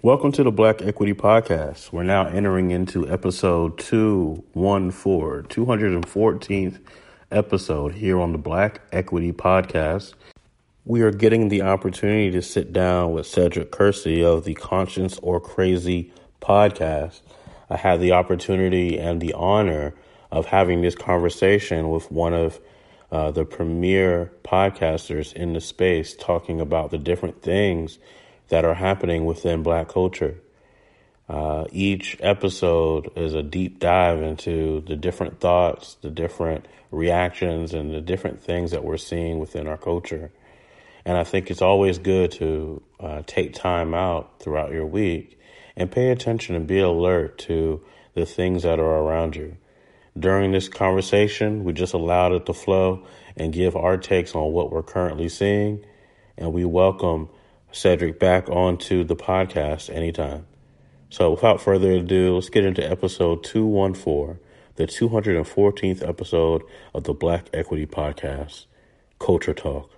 Welcome to the Black Equity Podcast. We're now entering into episode 214, 214th episode here on the Black Equity Podcast. We are getting the opportunity to sit down with Cedric Kersey of the Conscience or Crazy podcast. I had the opportunity and the honor of having this conversation with one of uh, the premier podcasters in the space talking about the different things that are happening within black culture. Uh, each episode is a deep dive into the different thoughts, the different reactions, and the different things that we're seeing within our culture. And I think it's always good to uh, take time out throughout your week and pay attention and be alert to the things that are around you. During this conversation, we just allowed it to flow and give our takes on what we're currently seeing. And we welcome Cedric back onto the podcast anytime. So without further ado, let's get into episode 214, the 214th episode of the Black Equity Podcast, Culture Talk.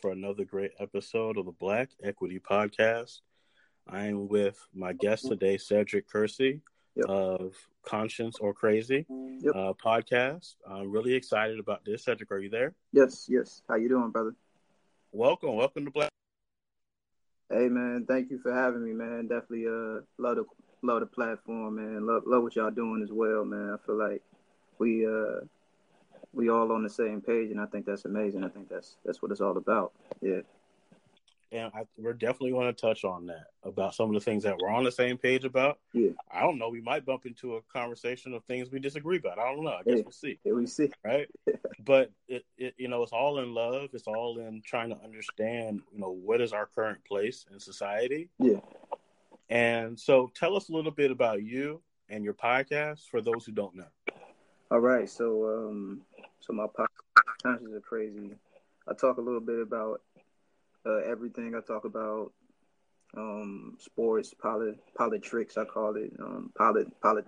For another great episode of the Black Equity Podcast. I am with my guest today, Cedric Kersey yep. of Conscience or Crazy yep. uh, podcast. I'm really excited about this. Cedric, are you there? Yes, yes. How you doing, brother? Welcome, welcome to Black. Hey man, thank you for having me, man. Definitely uh love the love the platform, man. Love love what y'all doing as well, man. I feel like we uh we all on the same page, and I think that's amazing. I think that's that's what it's all about. Yeah. And I, we're definitely going to touch on that about some of the things that we're on the same page about. Yeah. I don't know. We might bump into a conversation of things we disagree about. I don't know. I guess yeah. we'll see. Yeah, we see. Right. but it, it, you know, it's all in love. It's all in trying to understand, you know, what is our current place in society. Yeah. And so, tell us a little bit about you and your podcast for those who don't know. All right. So, um, so my conscience are crazy. I talk a little bit about uh, everything. I talk about um, sports, polit, politics. I call it um, polit, polit,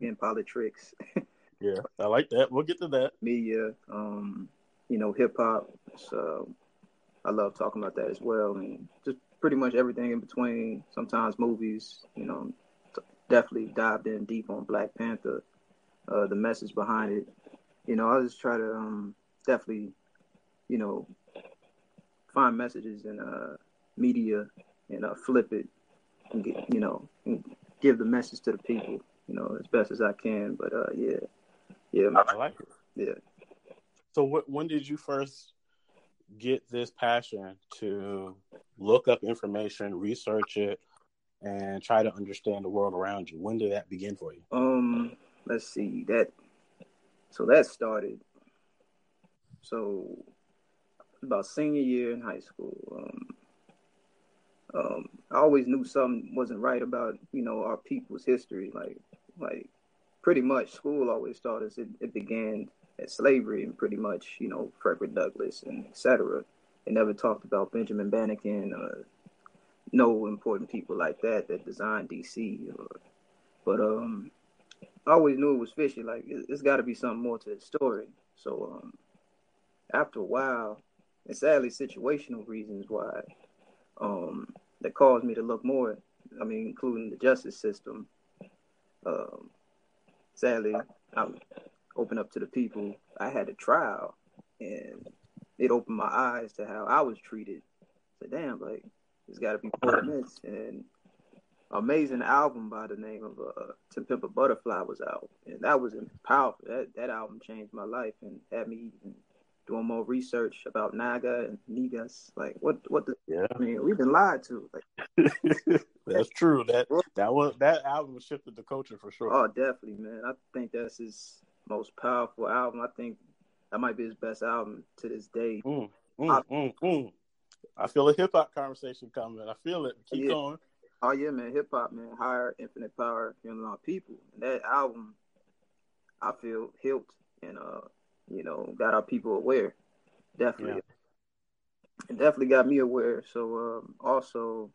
and politics. yeah, I like that. We'll get to that. Media, um, you know, hip hop. So I love talking about that as well, and just pretty much everything in between. Sometimes movies. You know, definitely dived in deep on Black Panther. Uh, the message behind it, you know, I just try to um, definitely, you know, find messages in uh, media and uh, flip it and get, you know, and give the message to the people, you know, as best as I can. But uh, yeah, yeah, I like it. Yeah. So, what, when did you first get this passion to look up information, research it, and try to understand the world around you? When did that begin for you? Um, let's see that so that started. So about senior year in high school. Um, um, I always knew something wasn't right about you know our people's history. Like like pretty much school always taught us it, it began at slavery and pretty much you know Frederick Douglass and etc. It never talked about Benjamin Banneker, uh, no important people like that that designed DC. Or, but um, I always knew it was fishy. Like it, has got to be something more to the story. So um, after a while, and sadly situational reasons why um, that caused me to look more. I mean, including the justice system. Um, sadly, I opened up to the people. I had a trial, and it opened my eyes to how I was treated. So "Damn, like it's got to be more than this." And amazing album by the name of uh, "To Pimp a Butterfly" was out, and that was powerful. That that album changed my life and had me doing more research about Negus and Niggas. Like, what what the? Yeah. I mean, we've been lied to. Like, that's true. That that was that album shifted the culture for sure. Oh, definitely, man. I think that's his most powerful album. I think that might be his best album to this day. Mm, mm, I, mm, mm. I feel a hip hop conversation coming. I feel it. Keep yeah. going. Oh yeah, man. Hip hop, man. Higher, infinite power, feeling on people. And that album, I feel helped and uh, you know, got our people aware. Definitely. Yeah. It definitely got me aware. So um, also,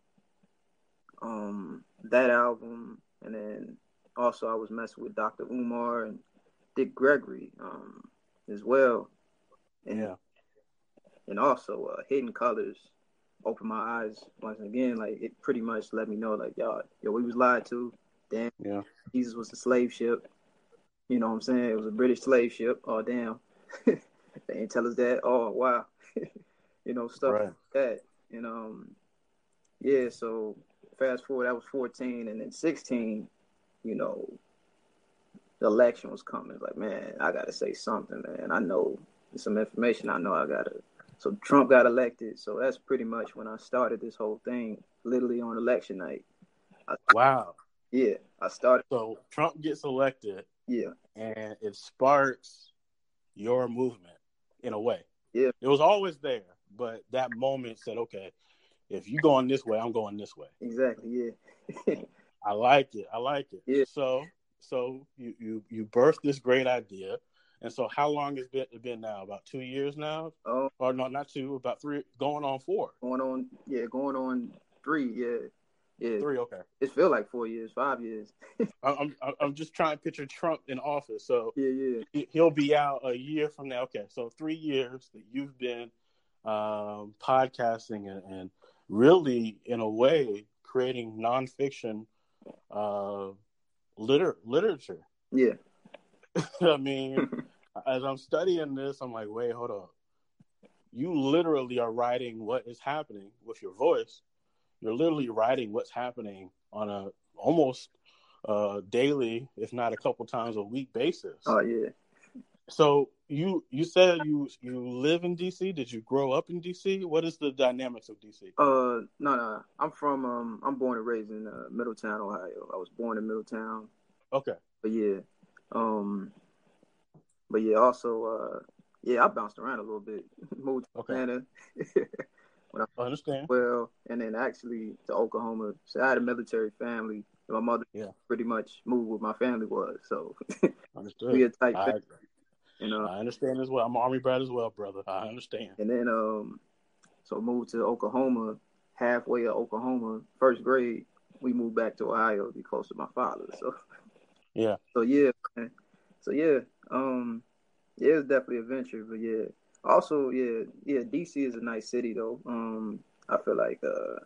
um, that album, and then also I was messing with Dr. Umar and Dick Gregory um, as well. And, yeah. And also uh, Hidden Colors opened my eyes once again. Like it pretty much let me know, like y'all, yo, we was lied to. Damn, yeah. Jesus was a slave ship. You know what I'm saying? It was a British slave ship. Oh damn, they didn't tell us that. Oh wow, you know stuff right. like that. And um, yeah. So fast forward, I was 14, and then 16. You know, the election was coming. Like man, I gotta say something, man. I know some information. I know I gotta so Trump got elected. So that's pretty much when I started this whole thing, literally on election night. I, wow. Yeah, I started. So Trump gets elected. Yeah. And it sparks your movement in a way. Yeah. It was always there, but that moment said, okay, if you're going this way, I'm going this way. Exactly. Yeah. I like it. I like it. Yeah. So so you you you birthed this great idea and so, how long has it been now? About two years now? Oh, or no, not two. About three, going on four. Going on, yeah, going on three. Yeah, yeah. Three. Okay. It feel like four years, five years. I'm I'm just trying to picture Trump in office. So yeah, yeah. He'll be out a year from now. Okay, so three years that you've been um, podcasting and, and, really, in a way, creating nonfiction uh, liter- literature. Yeah. I mean, as I'm studying this, I'm like, wait, hold up. You literally are writing what is happening with your voice. You're literally writing what's happening on a almost uh, daily, if not a couple times a week basis. Oh yeah. So you you said you you live in DC. Did you grow up in DC? What is the dynamics of DC? Uh, no, no. I'm from um, I'm born and raised in uh, Middletown, Ohio. I was born in Middletown. Okay. But yeah, um, but yeah, also, uh, yeah, I bounced around a little bit. Moved to okay. Atlanta. when I, I understand. Well, and then actually to Oklahoma. So I had a military family. My mother yeah. pretty much moved where my family was. So understood. we a tight I, you know? I understand as well. I'm Army brat as well, brother. I understand. And then um, so moved to Oklahoma. Halfway of Oklahoma, first grade, we moved back to Ohio to be close to my father. So yeah. So yeah, man. So yeah, um, yeah, it's definitely a venture, but yeah. Also, yeah, yeah, DC is a nice city though. Um, I feel like uh,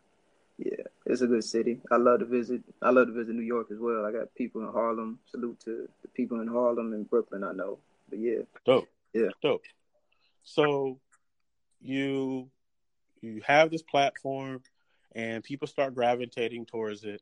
yeah, it's a good city. I love to visit. I love to visit New York as well. I got people in Harlem. Salute to the people in Harlem and Brooklyn. I know, but yeah, dope. Yeah, dope. So you you have this platform, and people start gravitating towards it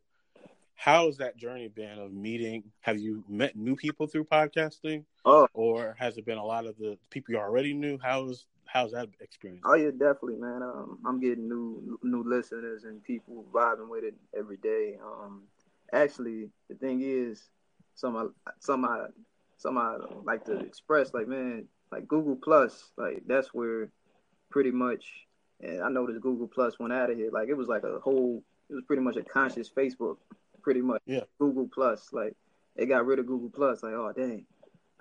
how has that journey been of meeting? Have you met new people through podcasting? Oh, or has it been a lot of the people you already knew? How's how's that experience? Oh yeah, definitely, man. Um, I'm getting new new listeners and people vibing with it every day. Um, actually, the thing is, some I, some I some I like to express, like man, like Google Plus, like that's where pretty much. And I noticed Google Plus went out of here. Like it was like a whole. It was pretty much a conscious Facebook pretty much. Yeah. Google Plus, like they got rid of Google Plus. Like, oh dang,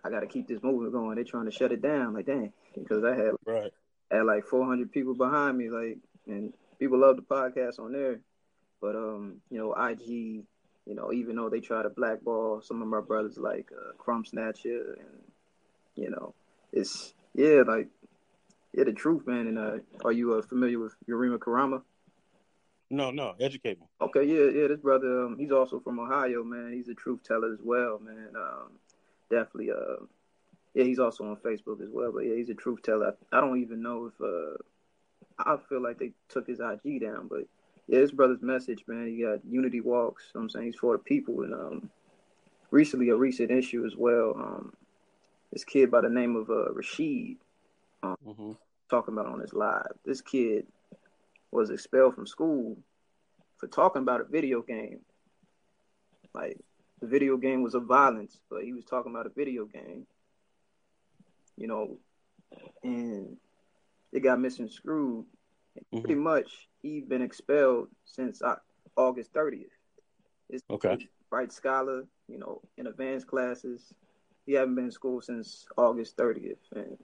I got to keep this movement going. They're trying to shut it down. Like, dang, because I had right had like 400 people behind me. Like, and people love the podcast on there, but um, you know, IG you know, even though they try to blackball some of my brothers like uh, Crumb Snatcher and you know, it's yeah, like yeah, the truth, man. And uh, are you uh, familiar with Yurima Karama? No, no, educate me. Okay, yeah, yeah. This brother, um, he's also from Ohio, man. He's a truth teller as well, man. Um, definitely, uh, yeah, he's also on Facebook as well. But yeah, he's a truth teller. I, I don't even know if uh, I feel like they took his IG down, but yeah, his brother's message, man. He got unity walks. You know I'm saying he's for the people, and um, recently a recent issue as well. Um, this kid by the name of uh, Rashid, um, mm-hmm. talking about on his live. This kid was expelled from school for talking about a video game. Like the video game was of violence, but he was talking about a video game. You know, and it got misconstrued. Mm-hmm. Pretty much, he's been expelled since uh, August 30th. It's okay. Bright scholar, you know, in advanced classes. He haven't been in school since August 30th. And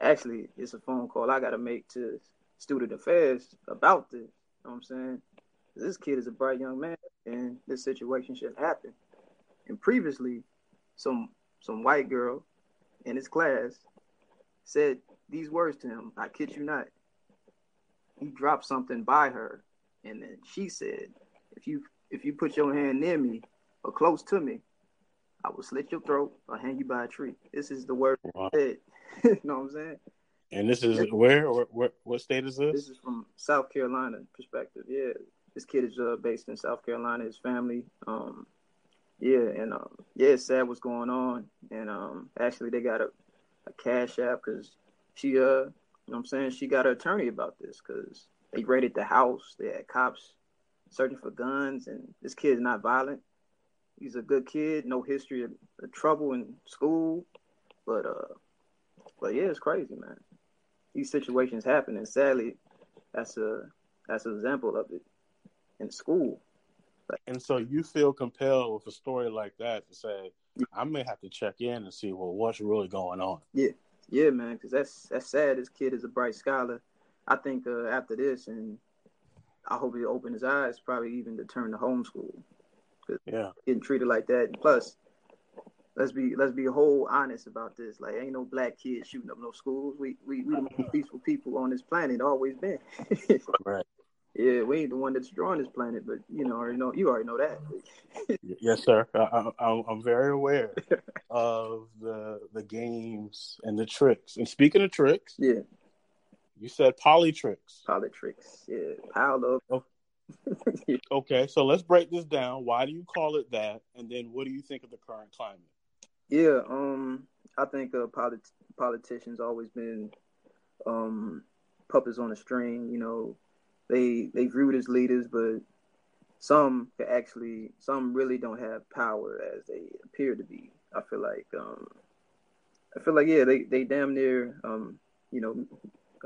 actually, it's a phone call I got to make to student affairs about this. You know what I'm saying? This kid is a bright young man, and this situation shouldn't happen. And previously, some some white girl in his class said these words to him. I kid you not. He dropped something by her, and then she said, "If you if you put your hand near me or close to me, I will slit your throat or hang you by a tree." This is the word wow. said. you know what I'm saying? And this is where or where, what state is this? This is from South Carolina perspective. Yeah, this kid is uh, based in South Carolina. His family, um, yeah, and um, yeah, it's sad what's going on. And um, actually, they got a, a cash app because she, uh, you know, what I'm saying she got an attorney about this because they raided the house. They had cops searching for guns, and this kid's not violent. He's a good kid, no history of, of trouble in school, but uh, but yeah, it's crazy, man these situations happen, and sadly, that's a that's an example of it in school. Like, and so you feel compelled with a story like that to say, I may have to check in and see well what's really going on. Yeah, yeah, man, because that's that's sad. This kid is a bright scholar. I think uh, after this, and I hope he open his eyes, probably even to turn to homeschool. Yeah, getting treated like that. And plus, let's be let's be whole honest about this. Like, ain't no black kids shooting up no schools. We we we the most peaceful people on this planet, always been. right. Yeah, we ain't the one that's drawing this planet, but you know, already know you already know that. yes, sir. I, I, I'm very aware of the the games and the tricks. And speaking of tricks, yeah, you said polytricks. Polytricks, yeah, piled up. Oh. okay, so let's break this down. Why do you call it that? And then what do you think of the current climate? Yeah, um, I think uh, polit- politicians always been um, puppets on a string. You know, they they viewed as leaders, but some actually some really don't have power as they appear to be. I feel like um, I feel like yeah, they they damn near um, you know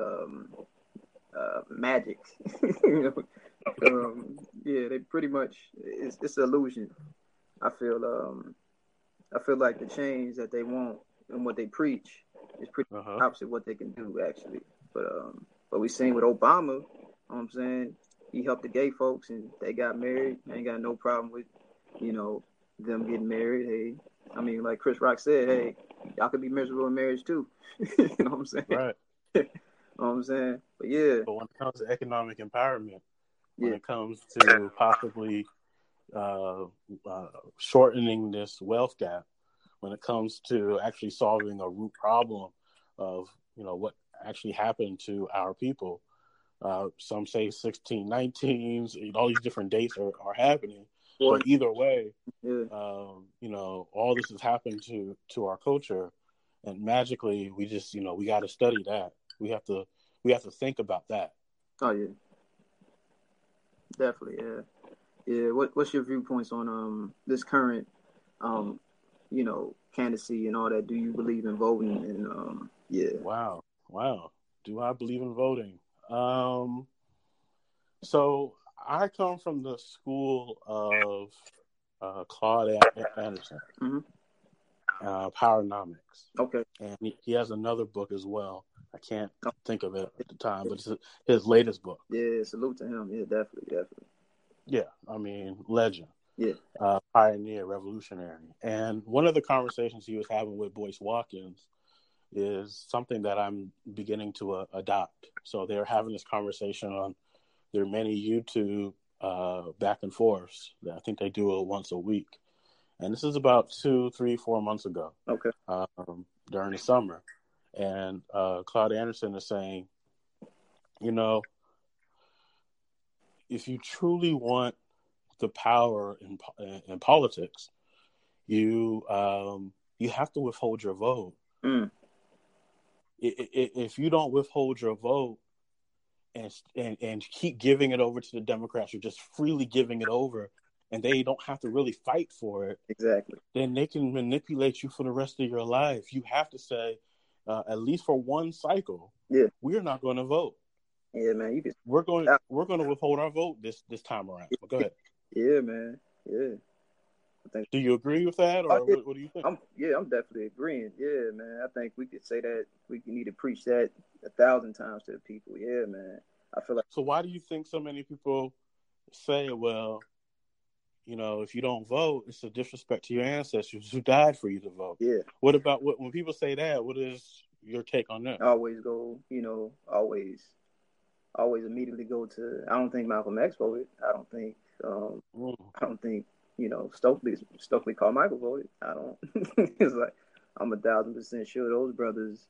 um, uh, magic. you know, um, yeah, they pretty much it's it's illusion. I feel um I feel like the change that they want and what they preach is pretty uh-huh. opposite what they can do actually. But um, but we seen with Obama, you know I'm saying he helped the gay folks and they got married. I ain't got no problem with you know them getting married. Hey, I mean like Chris Rock said, hey, y'all could be miserable in marriage too. you know what I'm saying? Right. you know what I'm saying? But yeah. But when it comes to economic empowerment, when yeah. it comes to possibly uh, uh, shortening this wealth gap when it comes to actually solving a root problem of you know what actually happened to our people. Uh, some say 1619s, all these different dates are, are happening. But either way, yeah. um, you know, all this has happened to to our culture, and magically, we just you know we got to study that. We have to we have to think about that. Oh yeah, definitely, yeah, yeah. What what's your viewpoints on um this current um you know, candidacy and all that. Do you believe in voting? And um, yeah. Wow, wow. Do I believe in voting? Um, so I come from the school of uh, Claude Anderson, mm-hmm. uh, Powernomics. Okay. And he, he, has another book as well. I can't think of it at the time, but it's his latest book. Yeah, salute to him. Yeah, definitely, definitely. Yeah, I mean, legend. Yeah. Uh, pioneer, revolutionary. And one of the conversations he was having with Boyce Watkins is something that I'm beginning to uh, adopt. So they're having this conversation on their many YouTube uh, back and forths. I think they do it once a week. And this is about two, three, four months ago. Okay. Um, during the summer. And uh, Claude Anderson is saying, you know, if you truly want the power in, in politics, you um, you have to withhold your vote. Mm. If you don't withhold your vote and, and and keep giving it over to the Democrats, you're just freely giving it over, and they don't have to really fight for it. Exactly. Then they can manipulate you for the rest of your life. You have to say, uh, at least for one cycle, yeah, we're not going to vote. Yeah, man, you can. We're going. We're going to withhold our vote this this time around. Go ahead. Yeah, man. Yeah. Think, do you agree with that, or what, what, do you think? I'm, yeah, I'm definitely agreeing. Yeah, man. I think we could say that. We need to preach that a thousand times to the people. Yeah, man. I feel like. So why do you think so many people say, "Well, you know, if you don't vote, it's a disrespect to your ancestors who died for you to vote"? Yeah. What about what, when people say that? What is your take on that? I always go, you know, always, always immediately go to. I don't think Malcolm X voted. I don't think. Um, mm. I don't think you know Stokely Stokely Carmichael voted. I don't. it's like I'm a thousand percent sure those brothers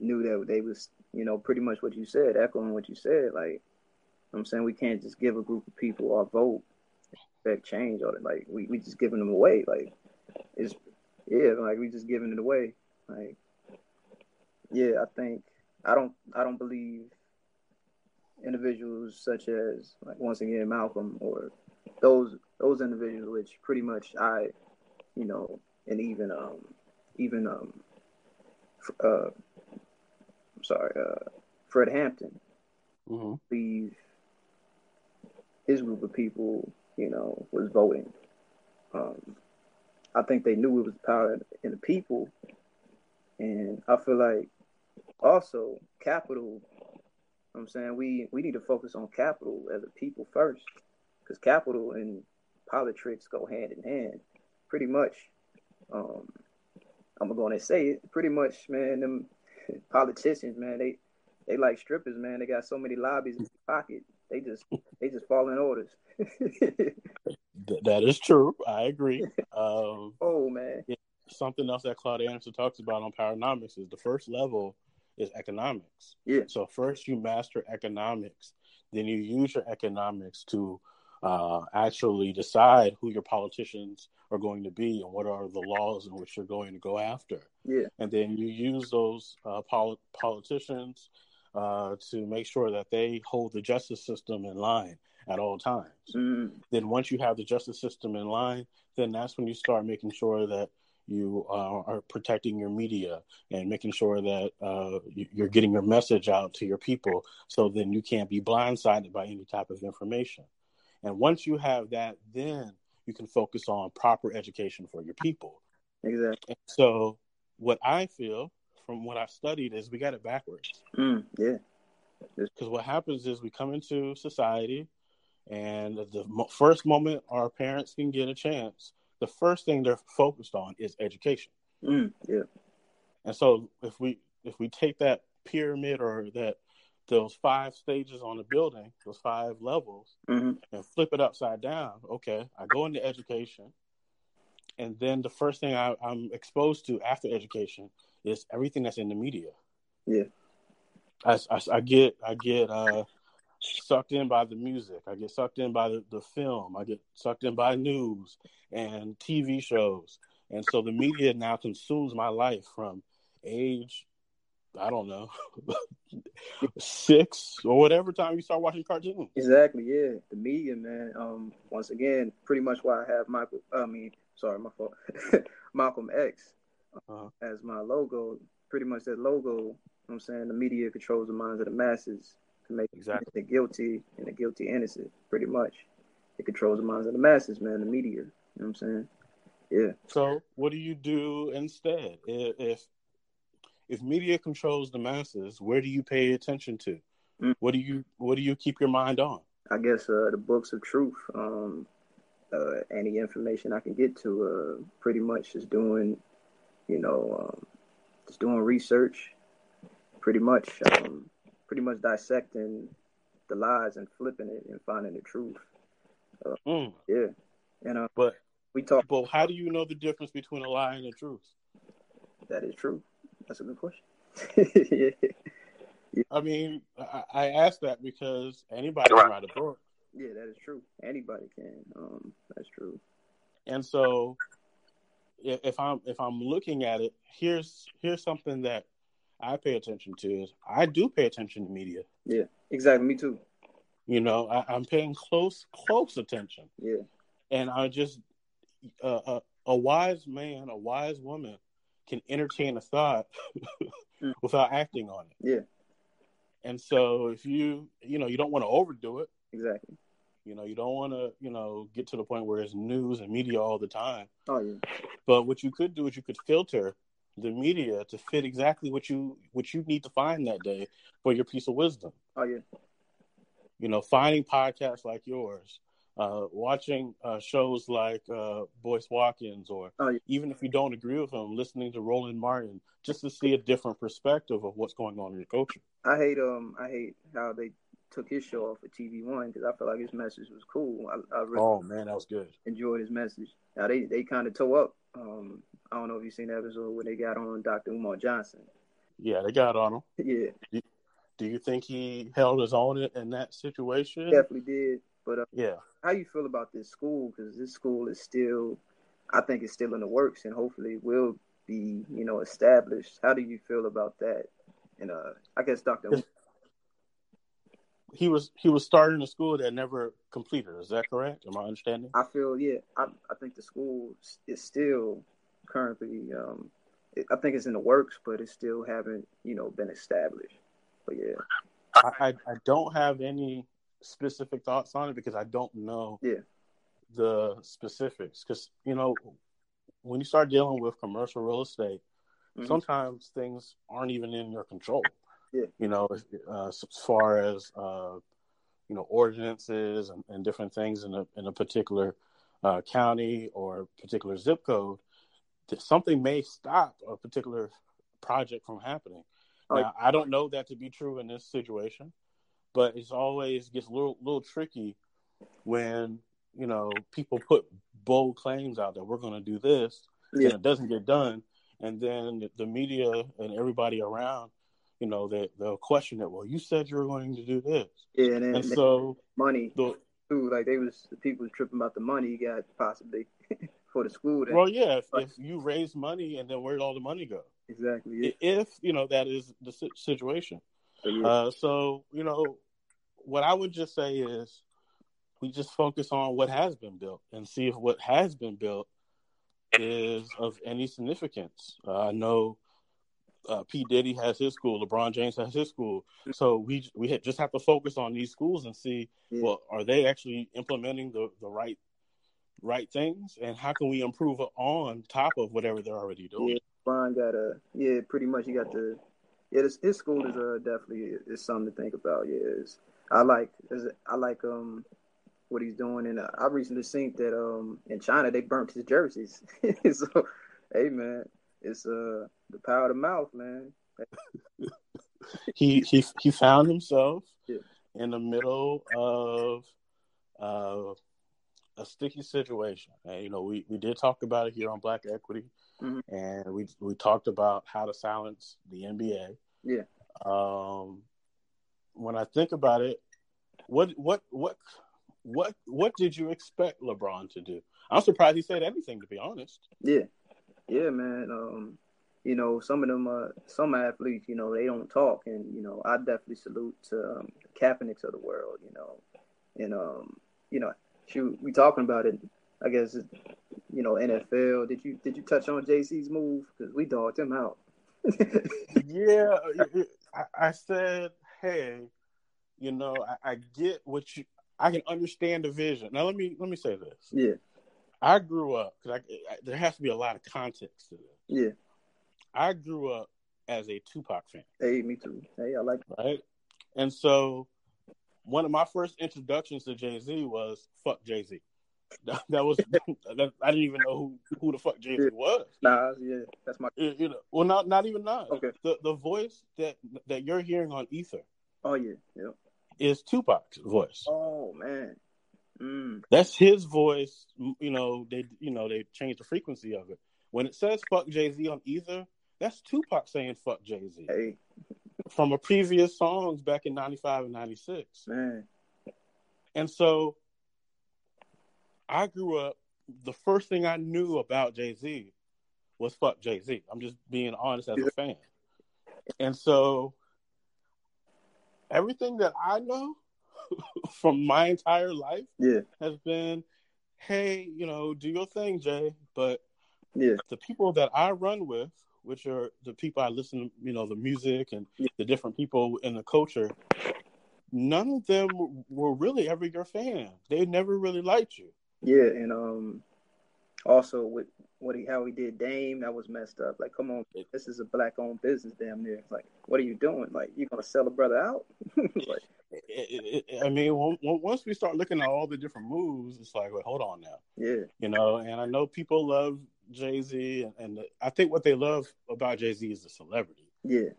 knew that they was you know pretty much what you said, echoing what you said. Like I'm saying, we can't just give a group of people our vote, expect change on it. Like we we just giving them away. Like it's yeah, like we just giving it away. Like yeah, I think I don't I don't believe individuals such as like once again Malcolm or those those individuals which pretty much I you know and even um even um uh I'm sorry uh Fred Hampton. Mm-hmm. believe his group of people you know was voting. Um I think they knew it was power in the people. And I feel like also capital I'm saying we we need to focus on capital as a people first, because capital and politics go hand in hand, pretty much. Um, I'm gonna say it pretty much, man. Them politicians, man, they they like strippers, man. They got so many lobbies in their pocket. They just they just fall in orders. that is true. I agree. Um, oh man. Something else that Claude Anderson talks about on Powernomics is the first level is economics. Yeah. So first you master economics, then you use your economics to uh, actually decide who your politicians are going to be and what are the laws in which you're going to go after. Yeah. And then you use those uh, pol- politicians uh, to make sure that they hold the justice system in line at all times. Mm. Then once you have the justice system in line, then that's when you start making sure that you uh, are protecting your media and making sure that uh, you're getting your message out to your people so then you can't be blindsided by any type of information. And once you have that then you can focus on proper education for your people. Exactly. And so what i feel from what i studied is we got it backwards. Mm, yeah. Because what happens is we come into society and the first moment our parents can get a chance the first thing they're focused on is education. Mm, yeah. And so if we if we take that pyramid or that those five stages on the building, those five levels, mm-hmm. and flip it upside down, okay, I go into education, and then the first thing I, am exposed to after education is everything that's in the media. Yeah. I, I, I get I get uh, sucked in by the music. I get sucked in by the, the film. I get sucked in by news and TV shows. And so the media now consumes my life from age, I don't know, six or whatever time you start watching cartoons. Exactly, yeah. The media, man. Um, once again, pretty much why I have Michael. I mean, sorry, my fault. Malcolm X uh-huh. as my logo. Pretty much that logo. You know I'm saying the media controls the minds of the masses to make exactly. the guilty and the guilty innocent. Pretty much, it controls the minds of the masses, man. The media. You know what I'm saying? Yeah. So, what do you do instead? If if if media controls the masses, where do you pay attention to? Mm. What do you What do you keep your mind on? I guess uh, the books of truth. Um, uh, any information I can get to. Uh, pretty much just doing, you know, um, just doing research. Pretty much, um, pretty much dissecting the lies and flipping it and finding the truth. Uh, Mm. yeah, you know. But we talk. but how do you know the difference between a lie and the truth? That is true. That's a good question. yeah. I mean, I, I ask that because anybody can write a book, yeah, that is true. Anybody can. Um, that's true. and so if I'm if I'm looking at it, here's here's something that I pay attention to is I do pay attention to media. Yeah, exactly. Me too. You know, I, I'm paying close close attention, Yeah, and I just uh, a, a wise man, a wise woman can entertain a thought Mm. without acting on it. yeah, And so if you you know you don't want to overdo it. exactly. You know, you don't want to, you know, get to the point where it's news and media all the time. Oh yeah, But what you could do is you could filter the media to fit exactly what you what you need to find that day for your piece of wisdom. oh yeah, You know, finding podcasts like yours, uh, watching uh, shows like uh, Boyce Watkins, or Oh, yeah. even if you don't agree with him, listening to Roland Martin, just to see a different perspective of what's going on in your culture. I hate um I hate how they took his show off of TV One because I feel like his message was cool. I, I really Oh man, that was good. enjoyed his message. Now they they kind of toe up. Um, I don't know if you've seen the episode where they got on Dr. Umar Johnson. Yeah, they got on him. yeah, Do you think he held his own in, that situation? definitely did. But uh, Yeah. how you feel about this school? Because this school is still, I think, it's still in the works, and hopefully will be, you know, established. How do you feel about that? And uh, I guess Dr. He was he was starting a school that never completed. Is that correct? Am I understanding? I feel, yeah, I, I think the school is still currently, um, it, I think it's in the works, but it still haven't, you know, been established. But yeah, I, I, I don't have any specific thoughts on it because I don't know Yeah. the specifics. Because you know, when you start dealing with commercial real estate, Mhm. sometimes things aren't even in your control. Yeah. You know, uh, as far as uh, you know, ordinances and, and different things in a in a particular uh, county or particular zip code, something may stop a particular project from happening. Now, I don't know that to be true in this situation, but it's always gets a little little tricky when you know people put bold claims out that we're going to do this yeah, and it doesn't get done, and then the, the media and everybody around, you know, they they'll question it. Well, you said you were going to do this, yeah, and then and so money the too. Like they was, the people was tripping about the money you got possibly for the school. That, well, yeah, if, if you raise money and then where'd all the money go? exactly. Yeah. If you know that is the situation. So, yeah. Uh, so you know, what I would just say is, we just focus on what has been built and see if what has been built is of any significance. Uh, I know uh, P Diddy has his school, LeBron James has his school, so we we just have to focus on these schools and see, Yeah. well, are they actually implementing the the right right things, and how can we improve on top of whatever they're already doing? Yeah, Brian got a yeah, pretty much. He got the yeah. This, his school is uh, definitely is something to think about. Yeah, it's, I like is I like um what he's doing, and uh, I recently seen that um in China they burnt his jerseys. so hey man, it's uh the power of the mouth, man. he he he found himself Yeah. in the middle of uh, a sticky situation. And, you know, we, we did talk about it here on Black Equity, Mhm. and we we talked about how to silence the NBA. Yeah. Um, when I think about it, what what what what what did you expect LeBron to do? I'm surprised he said anything. To be honest. Yeah, yeah, man. Um, you know, some of them, uh, some athletes, you know, they don't talk, and you know, I definitely salute to um, the Kaepernicks of the world, you know, and um, you know, shoot, we talking about it. I guess, you know, NFL. Did you did you touch on Jay Z's move? Because we dogged him out. yeah, I, I said, hey, you know, I, I get what you. I can understand the vision. Now let me let me say this. yeah, I grew up because I, I, there has to be a lot of context to this. yeah. I grew up as a Tupac fan, Hey, me too. Hey, I like. It. Right? And so one of my first introductions to Jay Z was "fuck Jay Z." That, that was that, I didn't even know who, who the fuck Jay Z was. Nas, yeah, that's my. You, you know, well, not not even Nas. Okay. The the voice that that you're hearing on Ether Oh yeah, yeah. is Tupac's voice. Oh man. Mm. That's his voice. You know, they you know they changed the frequency of it. When it says "fuck Jay Z" on Ether, that's Tupac saying "fuck Jay Z" Hey, from a previous songs back in '95 and '96. man. And so I grew up, the first thing I knew about Jay Z was fuck Jay Z. I'm just being honest as a fan. And so everything that I know from my entire life Yeah, has been, hey, you know, do your thing, Jay. But yeah, the people that I run with, which are the people I listen, to, you know, the music and Yeah. the different people in the culture, none of them were really ever your fan. They never really liked you. yeah, and um, also with what he how he did Dame, that was messed up. Like, come on, this is a black owned business, damn near. Like, what are you doing? Like, you gonna sell a brother out? like, It- it- I mean, on- on- once we start looking at all the different moves, it's like, wait, hold on now, yeah, you know. And I know people love Jay Z, and, and the, I think what they love about Jay Z is the celebrity. yeah,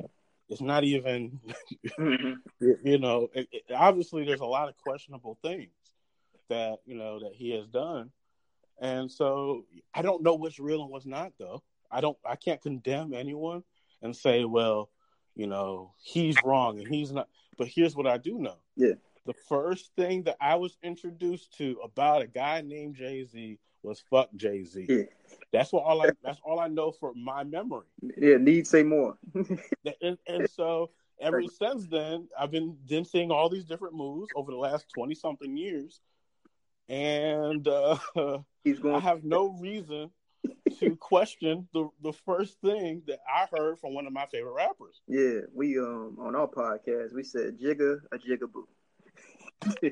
It's not even, Mhm. you know, it- obviously there's a lot of questionable things that you know that he has done, and so I don't know what's real and what's not. Though I don't, I can't condemn anyone and say, well, you know, he's wrong and he's not. But here's what I do know. Yeah. The first thing that I was introduced to about a guy named Jay Z was fuck Jay Z. Yeah. That's what all I. That's all I know for my memory. yeah. Need say more. And, and so ever since then, I've been then seeing all these different moves over the last twenty something years, and uh, He's going. I have no reason to question the the first thing that I heard from one of my favorite rappers. Yeah, we um on our podcast we said Jigga a Jigaboo.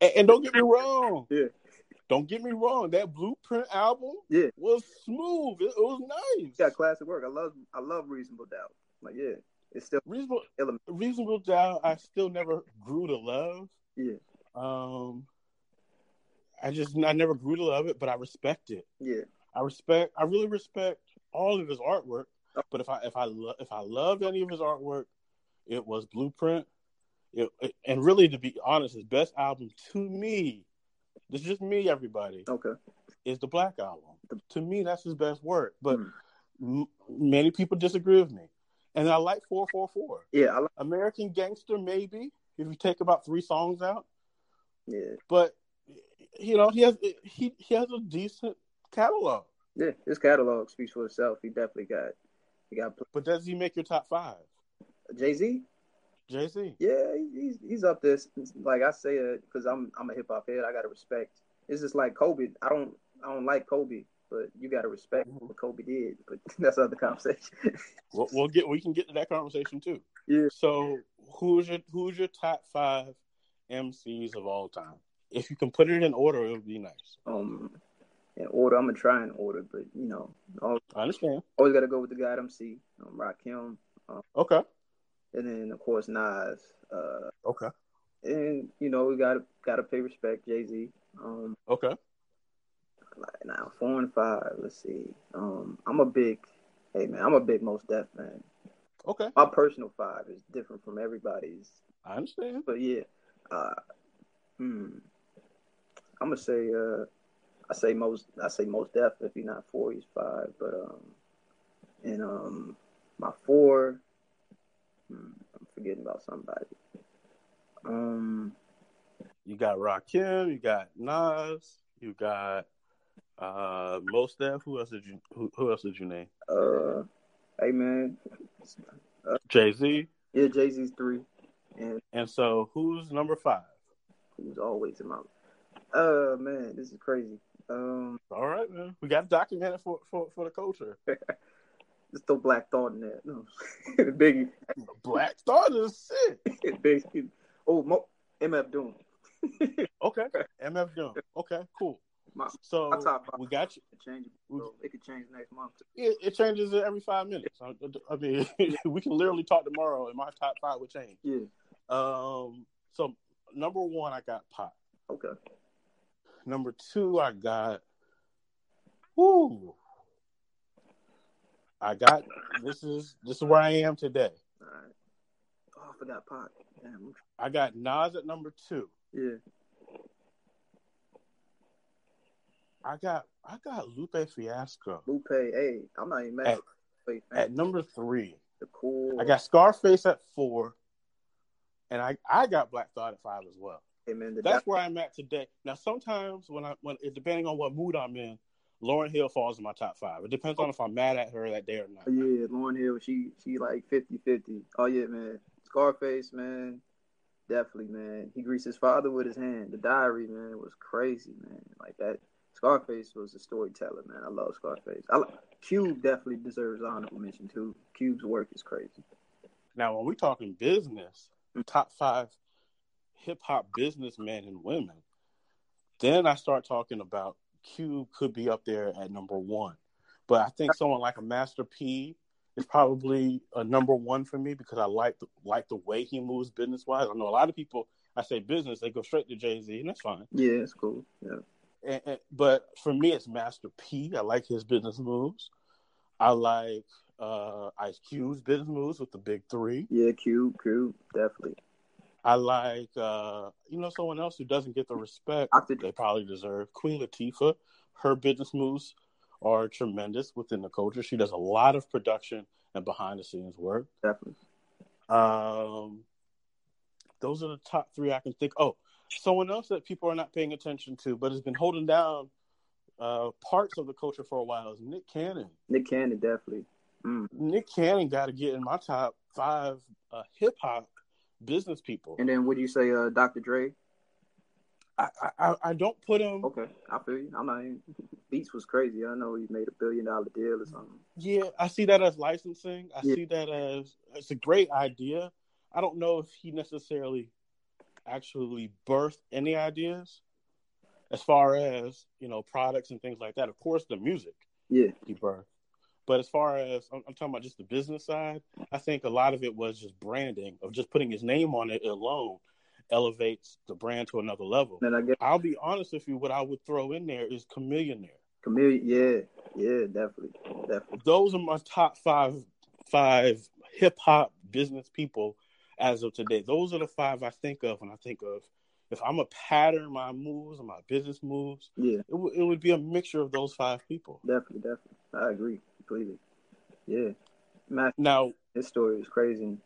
And, and don't get me wrong. Yeah. Don't get me wrong. That Blueprint album Yeah. was smooth. It, it was nice. Got classic work. I love I love Reasonable Doubt. Like yeah, it's still Reasonable, element. reasonable doubt. I still never grew to love. Yeah, Um, I just I never grew to love it, but I respect it. yeah, I respect. I really respect all of his artwork. But if I if I lo- if I loved any of his artwork, it was Blueprint. It, it- and really, to be honest, his best album to me, this is just me, everybody, okay. is the Black Album. To me, that's his best work. But Hmm. m- many people disagree with me, and I like Four Four Four. Yeah, I like American Gangster, maybe if you take about three songs out, yeah, but you know he has he he has a decent catalog. yeah. His catalog speaks for itself. He definitely got he got But does he make your top five? Jay Z. Jay Z. Yeah, he's he's up there. Like I say it because I'm I'm a hip hop head. I gotta respect. It's just like Kobe. I don't I don't like Kobe, but you gotta respect Mhm. what Kobe did. But that's other conversation. We'll, we'll get we can get to that conversation too. yeah. So who's your who's your top five MCs of all time? If you can put it in order, it would be nice. Um, in order, I'm gonna try in order, but you know, always, I understand. always gotta go with the guy I'm MC, um, Rakim, Okay. and then of course Nas. Uh, Okay. and you know we gotta gotta pay respect Jay Z. Um, Okay. like now four and five. Let's see. Um, I'm a big, hey man, I'm a big Mos Def fan. Okay. My personal five is different from everybody's, I understand. but yeah. Uh, hmm. I'm gonna say uh, I say most I say Mos Def. If he's not four, he's five. But um, and um, my four. Hmm, I'm forgetting about somebody. Um, You got Rakim, you got Nas, you got uh Mos Def. Who else did you who, who else did you name? uh, hey man, Jay Z. yeah, Jay Z's three, and And so who's number five? who's always in my. Uh man, this is crazy. Um, All right, man. We got to document it for, for, for the culture. just throw Black Thought in there. No, Biggie, Black Thought is sick. Biggie. Oh, Mo, MF Doom. Okay. MF Doom. Okay, cool. My, So my top five. we got you. It change. So it could change next month. It, it changes every five minutes. I, I mean, we can literally talk tomorrow, and my top five would change. Yeah. Um. So number one, I got Pop. Okay. Number two, I got. Ooh. I got this is this is where I am today. All right. Oh, I forgot Pac. Damn. I got Nas at number two. Yeah. I got I got Lupe Fiasco Lupe. Hey, I'm not even mad. At- at number three. the cool. I got Scarface at four, and I I got Black Thought at five as well. Hey, man, the That's where I'm at today. Now, sometimes when I when it, depending on what mood I'm in, Lauryn Hill falls in my top five. It depends on if I'm mad at her that day or not. Oh, yeah, Lauryn Hill, she she like 50-50. Oh yeah, man. Scarface, man. Definitely, man. He greased his father with his hand. The diary, man, was crazy, man. Like that. Scarface was a storyteller, man. I love Scarface. Ice Cube definitely deserves honorable mention too. Cube's work is crazy. Now, when we're talking business, top five hip hop businessmen and women, then I start talking about Cube could be up there at number one. But I think someone like a Master P is probably a number one for me because I like the, like the way he moves business wise. I know a lot of people. I say business, they go straight to Jay Z, and that's fine. Yeah, it's cool. Yeah. And, and, but for me, it's Master P. I like his business moves. I like uh, Ice Cube's business moves with the big three. Yeah, Cube, Cube, definitely. I like, uh, you know, someone else who doesn't get the respect they probably deserve. Queen Latifah, her business moves are tremendous within the culture. She does a lot of production and behind the scenes work. Definitely. Um, those are the top three I can think. Oh, someone else that people are not paying attention to, but has been holding down uh, parts of the culture for a while is Nick Cannon. Nick Cannon, definitely. Mm. Nick Cannon got to get in my top five uh, hip hop business people. And then would you say uh, Dr. Dre? I, I I don't put him. Okay, I feel you. I'm not even. Beats was crazy. I know he made a billion dollar deal or something. Yeah, I see that as licensing. I Yeah. see that as it's a great idea. I don't know if he necessarily actually birthed any ideas as far as you know products and things like that. Of course, the music Yeah, he birthed, but as far as I'm, I'm talking about just the business side, I think a lot of it was just branding of just putting his name on it alone elevates the brand to another level. and I guess I'll be honest with you, what I would throw in there is Chamillionaire. Chamillionaire. Yeah, yeah, definitely, definitely. those are my top five five hip hop business people as of today. Those are the five I think of when I think of if I'm a pattern my moves and my business moves. Yeah, It, w- it would be a mixture of those five people. definitely, definitely. I agree completely. Yeah, Master, Now, his story is crazy.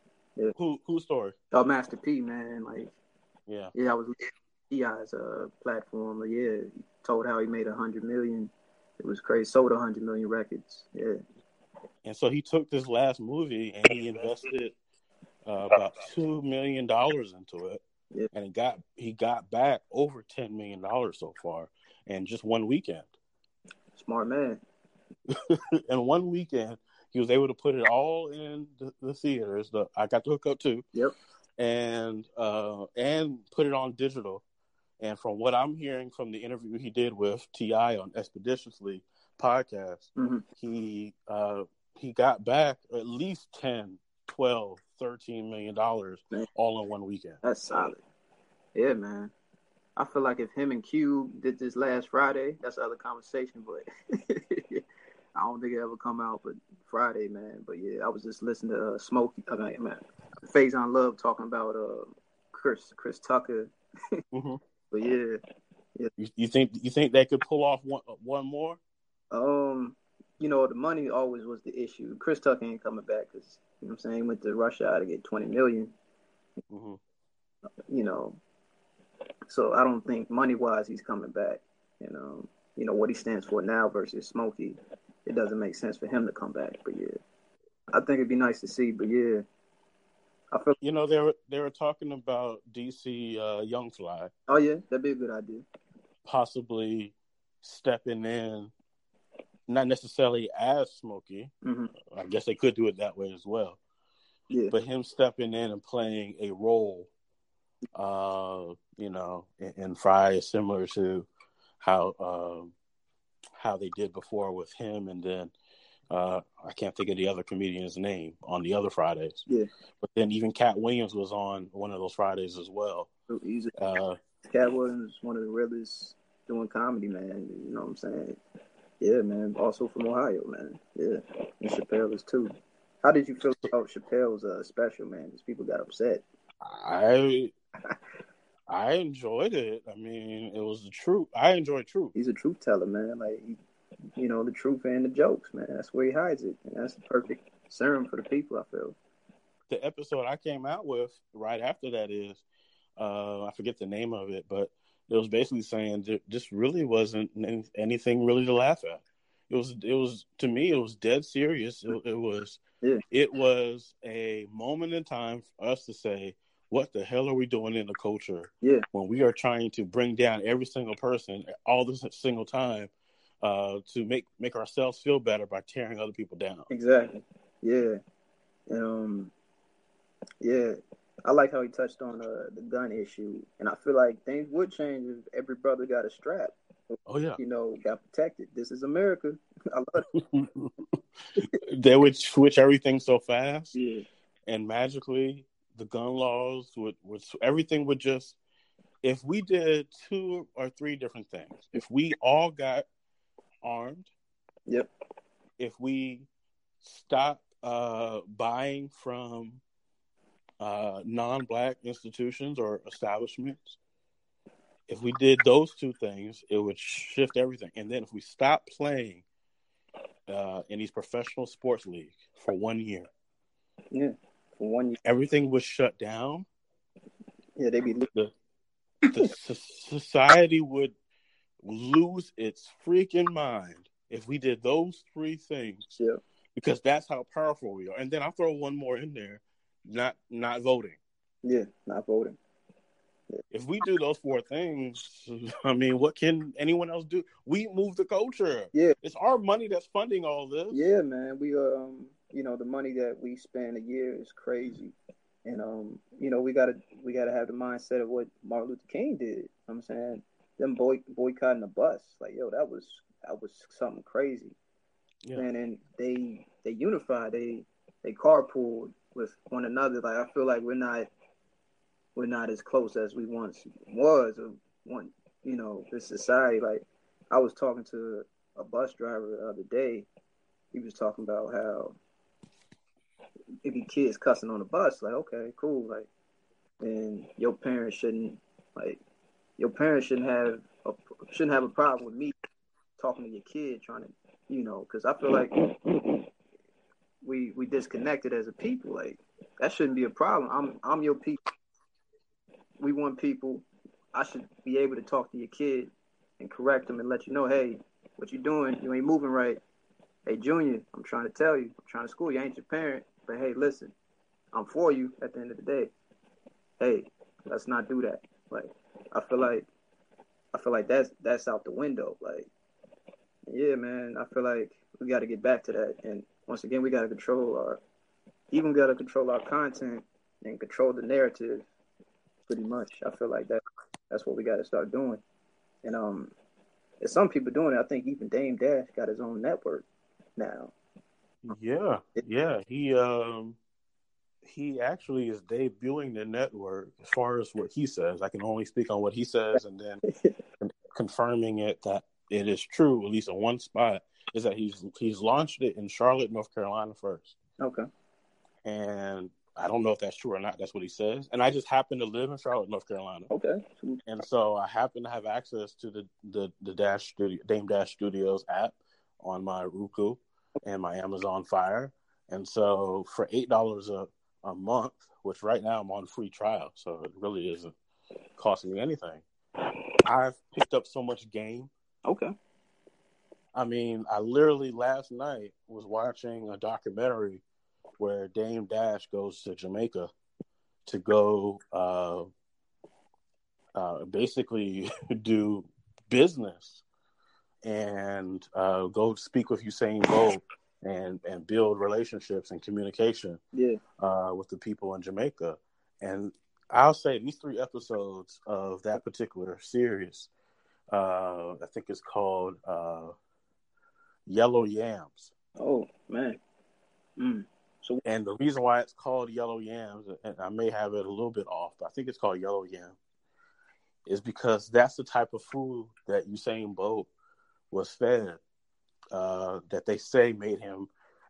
who whose story? Oh, Master P, man, like Yeah, yeah, I was T.I.'s a platform. Yeah, he told how he made a hundred million. It was crazy. Sold a hundred million records. Yeah, and so he took this last movie and he invested uh, about two million dollars into it, Yeah. and he got he got back over ten million dollars so far in just one weekend. smart man. in one weekend, he was able to put it all in the, the theaters. The, I got to hook up too, Yep. and uh, and put it on digital. And from what I'm hearing from the interview he did with T.I. on Expeditiously podcast, hmm he uh, he got back at least 10, 12, 13 million dollars all in one weekend. That's solid. Yeah, man. I feel like if him and Cube did this last Friday, that's another conversation. But I don't think it ever come out. But Friday, man. But yeah, I was just listening to uh, Smokey. I mean, man, Faizon Love talking about uh Chris Chris Tucker. hmm But yeah, You, you think you think they could pull off one one more? um, you know the money always was the issue. Chris Tucker ain't coming back because you know what I'm saying he went to Russia to get 20 million. hmm you know. So I don't think money wise he's coming back. You know, you know what he stands for now versus Smokey. It doesn't make sense for him to come back. But yeah, I think it'd be nice to see. But yeah, I feel. You know they were they were talking about DC uh, Young Fly. Oh yeah, that'd be a good idea. possibly stepping in, not necessarily as Smokey. hmm I guess they could do it that way as well. Yeah, But him stepping in and playing a role, uh, you know, in, in Fry is similar to how um, how they did before with him, and then uh, I can't think of the other comedian's name on the other Fridays. Yeah. But then even Katt Williams was on one of those Fridays as well. he's Uh, Katt Williams, is one of the realest doing comedy, man. You know what I'm saying? Yeah, man. Also from Ohio, man. Yeah, and Chappelle is too. How did you feel about Chappelle's uh, special, man? Because people got upset. I I enjoyed it. I mean, it was the truth. I enjoy truth. He's a truth teller, man. Like, you know, the truth and the jokes, man. That's where he hides it, and that's the perfect serum for the people. I feel. The episode I came out with right after that is, uh, I forget the name of it, but it was basically saying this really wasn't anything really to laugh at. It was, it was to me, it was dead serious. It, it was, yeah. it was a moment in time for us to say, what the hell are we doing in the culture yeah. when we are trying to bring down every single person all this single time uh, to make make ourselves feel better by tearing other people down. Exactly. Yeah. Um. Yeah. I like how he touched on uh, the gun issue, and I feel like things would change if every brother got a strap. Oh yeah. You know, got protected. This is America. I love it. they would switch everything so fast. Yeah. And magically, the gun laws would, would everything would just if we did two or three different things if we all got armed. Yep. If we stop uh, buying from uh, non-black institutions or establishments if we did those two things it would shift everything. And then if we stop playing uh, in these professional sports leagues for one year yeah one year. everything was shut down. Yeah, they be the, the society would lose its freaking mind if we did those three things. Yeah. Because that's how powerful we are. And then I'll throw one more in there. Not not voting. Yeah, not voting. Yeah. If we do those four things, I mean, what can anyone else do? We move the culture. Yeah. It's our money that's funding all this. Yeah, man. We um you know the money that we spend a year is crazy. And um you know we gotta we gotta have the mindset of what martin luther king did. You know what i'm saying? Them boy boycotting the bus. Like yo that was that was something crazy. Yeah. and then they they unified. They they carpooled with one another. Like i feel like we're not we're not as close as we once was or one you know this society. Like i was talking to a bus driver the other day. He was talking about how it be kids cussing on the bus. Like, okay, cool. Like, and your parents shouldn't like your parents shouldn't have a shouldn't have a problem with me talking to your kid, trying to you know, because I feel like we we disconnected as a people. Like that shouldn't be a problem. I'm I'm your people. We want people. I should be able to talk to your kid and correct them and let you know, hey, what you doing? You ain't moving right. Hey, Junior, I'm trying to tell you. I'm trying to school you. Ain't your parent. But hey, listen, I'm for you at the end of the day. Hey, let's not do that. Like, I feel like, I feel like that's that's out the window. Like, yeah, man, I feel like we got to get back to that. And once again, we got to control our, even got to control our content and control the narrative. Pretty much, I feel like that. That's what we got to start doing. And um, there's some people doing it. I think even Dame Dash got his own network now. Yeah, yeah. He um he actually is debuting the network as far as what he says. I can only speak on what he says and then confirming it that it is true, at least in one spot, is that he's he's launched it in Charlotte, North Carolina first. Okay. And I don't know if that's true or not. That's what he says. And I just happen to live in Charlotte, North Carolina. Okay. And so I happen to have access to the the, the Dash Studio Dame Dash Studios app on my Roku and my Amazon Fire. And so for eight dollars a a month, which right now I'm on free trial, so it really isn't costing me anything. I've picked up so much game. Okay. I mean, I literally last night was watching a documentary where Dame Dash goes to Jamaica to go uh, uh, basically do business and uh, go speak with Usain Bolt and and build relationships and communication yeah. uh, with the people in Jamaica. And I'll say these three episodes of that particular series, uh, I think it's called uh, Yellow Yams. Oh man. Mm. So, and the reason why it's called Yellow Yams, and I may have it a little bit off, but I think it's called Yellow Yam, is because that's the type of food that Usain Bolt was fed, uh, that they say made him,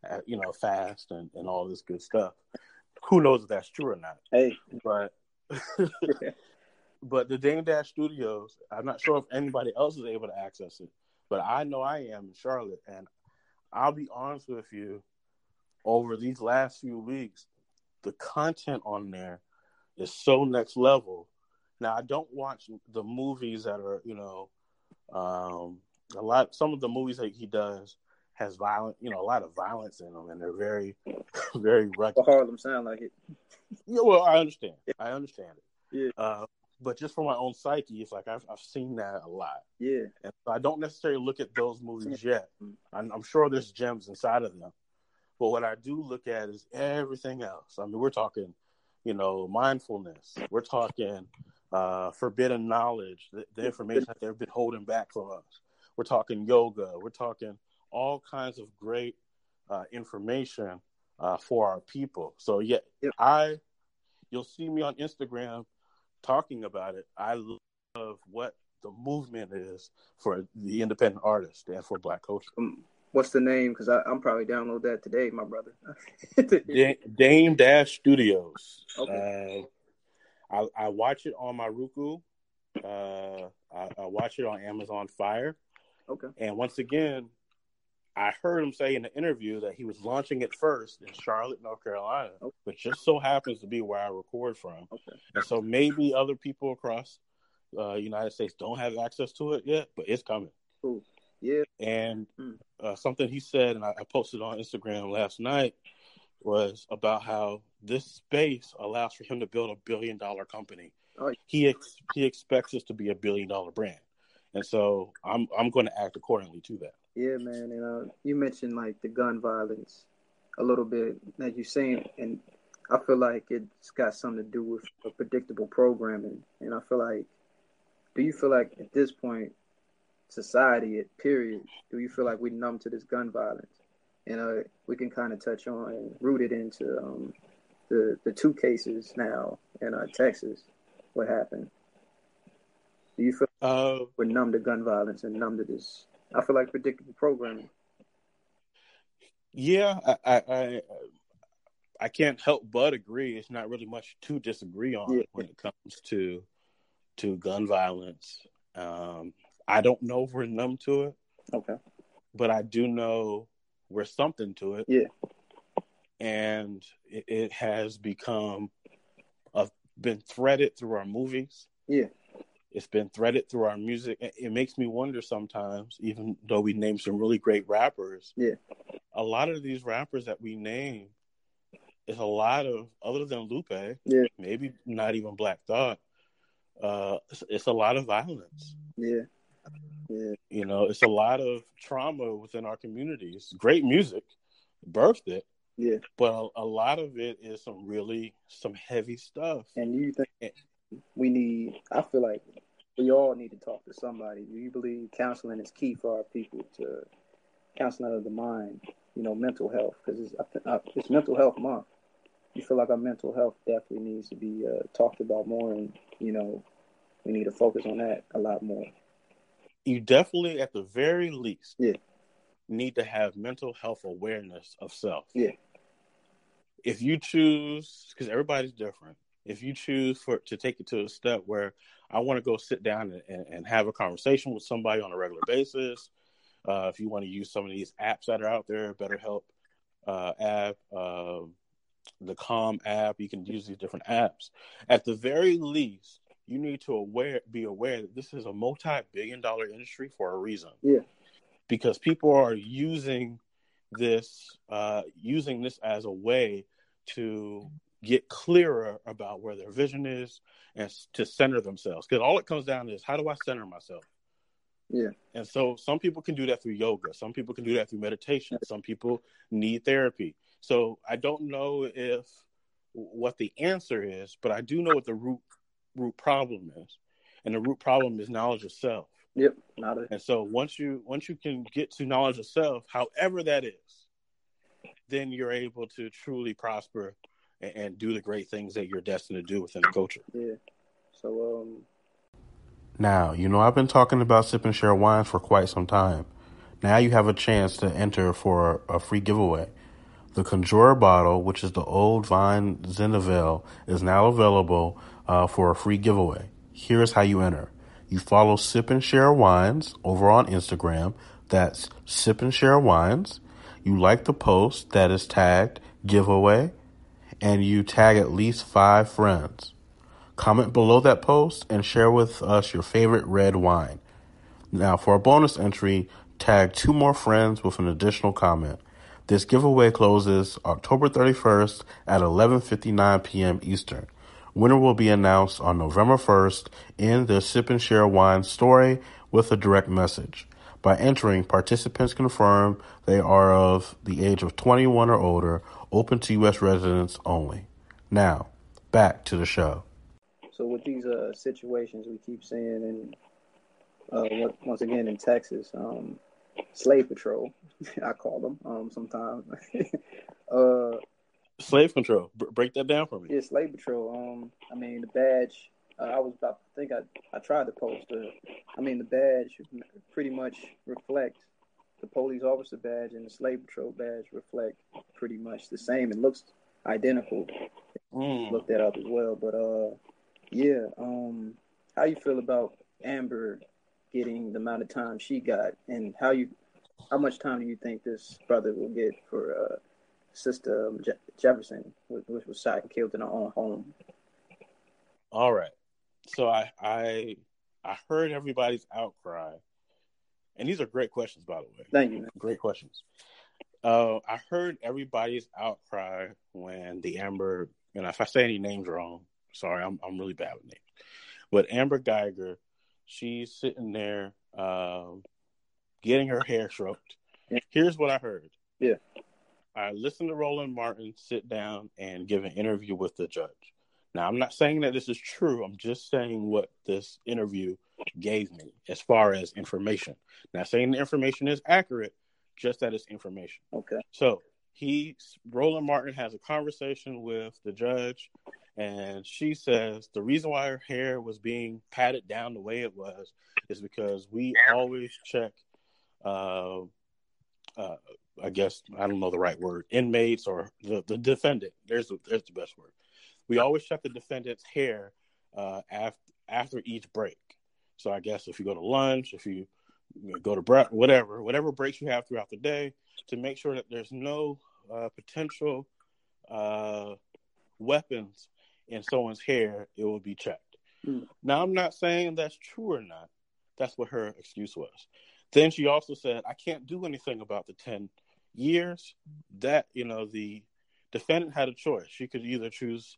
uh, you know, fast and, and all this good stuff. Who knows if that's true or not? Hey, But but the Dame Dash Studios, I'm not sure if anybody else is able to access it, but I know I am in Charlotte, and I'll be honest with you. Over these last few weeks, the content on there is so next level. Now I don't watch the movies that are, you know, um, a lot. Some of the movies that he does has violent, you know, a lot of violence in them, and they're very, very rugged. well, Harlem sound like it. Yeah, well, I understand. I understand it. Yeah. Uh, but just for my own psyche, it's like I've, I've seen that a lot. Yeah, And so I don't necessarily look at those movies yet. I'm, I'm sure there's gems inside of them. But what I do look at is everything else. I mean, we're talking, you know, mindfulness. We're talking uh, forbidden knowledge, the, the information that they've been holding back from us. We're talking yoga. We're talking all kinds of great uh, information uh, for our people. So, yeah, I, you'll see me on Instagram talking about it. I love what the movement is for the independent artist and for Black culture. um, what's the name? Because I'm probably download that today, my brother. Da- Dame Dash Studios. Okay. Uh, I, I watch it on my Roku. Uh, I, I watch it on Amazon Fire. Okay, And once again, I heard him say in the interview that he was launching it first in Charlotte, North Carolina, Okay. which just so happens to be where I record from. okay, And so maybe other people across uh, United States don't have access to it yet, but it's coming. cool. Yeah, And Mm. uh, something he said, and I, I posted on Instagram last night, was about how this space allows for him to build a billion dollar company. Oh, yeah. He ex- he expects us to be a billion dollar brand, and so I'm I'm going to act accordingly to that. yeah, man. And uh, you mentioned like the gun violence a little bit, that you're saying, and I feel like it's got something to do with a predictable programming. And I feel like, do you feel like at this point, society, at period, do you feel like we numb to this gun violence? And uh, we can kind of touch on and root it into um, the the two cases now in uh, Texas. What happened? Do you feel Uh, we're numb to gun violence and numb to this? I feel like predictable programming. yeah, I, I I I can't help but agree. It's not really much to disagree on Yeah. when it comes to to gun violence. Um, I don't know if we're numb to it. Okay. but I do know we're something to it. Yeah. And it, it has become uh, been threaded through our movies. Yeah. It's been threaded through our music. It, makes me wonder sometimes, even though we name some really great rappers. Yeah. A lot of these rappers that we name is a lot of other than Lupe. Yeah. Maybe not even Black Thought. Uh, it's, it's a lot of violence. Yeah. Yeah. You know, it's a lot of trauma within our communities. Great music, birthed it, Yeah. but a, a lot of it is some really some heavy stuff. And you think we need? I feel like we all need to talk to somebody. Do you believe counseling is key for our people to counseling of the mind? You know, mental health because it's, uh, it's mental health month. You feel like our mental health definitely needs to be uh, talked about more, and you know, we need to focus on that a lot more. You definitely, at the very least, Yeah. need to have mental health awareness of self. Yeah. If you choose, because everybody's different, if you choose for to take it to a step where I want to go sit down and, and, have a conversation with somebody on a regular basis, uh, if you want to use some of these apps that are out there, BetterHelp uh, app, um the Calm app, you can use these different apps. At the very least, you need to aware be aware that this is a multi-billion dollar industry for a reason. Yeah. Because people are using this uh, using this as a way to get clearer about where their vision is and to center themselves. Because all it comes down to is how do I center myself? Yeah. And so some people can do that through yoga. Some people can do that through meditation. Some people need therapy. So I don't know if what the answer is, but I do know what the root root problem is. And the root problem is knowledge of self. Yep. Not a And so once you once you can get to knowledge of self, however that is, then you're able to truly prosper and, and do the great things that you're destined to do within the culture. Yeah. So um Now, you know I've been talking about Sip and Share wines for quite some time. Now you have a chance to enter for a free giveaway. The Conjurer bottle, which is the Old Vine Zinfandel, is now available uh, for a free giveaway. Here's how you enter. You follow Sip and Share Wines over on Instagram. That's Sip and Share Wines. You like the post that is tagged giveaway, and you tag at least five friends. Comment below that post and share with us your favorite red wine. Now, for a bonus entry, tag two more friends with an additional comment. This giveaway closes October 31st at 11:59 p.m. Eastern. Winner will be announced on November 1st in the Sip and Share Wine story with a direct message. By entering, participants confirm they are of the age of 21 or older, open to U.S. residents only. Now, back to the show. So with these uh, situations we keep seeing, and uh, once again in Texas, um, slave patrol, I call them um, sometimes. uh, slave control. B- break that down for me. Yeah, slave patrol. Um, I mean the badge. Uh, I was about to think I I tried to post. I mean the badge pretty much reflects the police officer badge and the slave patrol badge reflect pretty much the same. It looks identical. Mm. Look that up as well, but uh yeah. Um, how you feel about Amber getting the amount of time she got, and how you, how much time do you think this brother will get for uh, sister um, Je- Jefferson, which was shot and killed in her own home? All right. So I I I heard everybody's outcry, and these are great questions, by the way. Thank you. Man. Great questions. Uh, I heard everybody's outcry when the Amber, and if I say any names wrong, Sorry, I'm I'm really bad with names. But Amber Geiger, she's sitting there um, getting her hair stroked. Here's what I heard. Yeah. I listened to Roland Martin sit down and give an interview with the judge. Now, I'm not saying that this is true. I'm just saying what this interview gave me as far as information. Not saying the information is accurate, just that it's information. Okay. So he, Roland Martin, has a conversation with the judge and she says the reason why her hair was being patted down the way it was is because we always check uh, uh, I guess I don't know the right word, inmates or the, the defendant. There's the, there's the best word. We always check the defendant's hair uh, after after each break. So I guess if you go to lunch, if you go to break, whatever, whatever breaks you have throughout the day, to make sure that there's no uh, potential uh, weapons in someone's hair, it will be checked. Mm. Now, I'm not saying that's true or not. That's what her excuse was. Then she also said, I can't do anything about the 10 years. That, you know, the defendant had a choice. She could either choose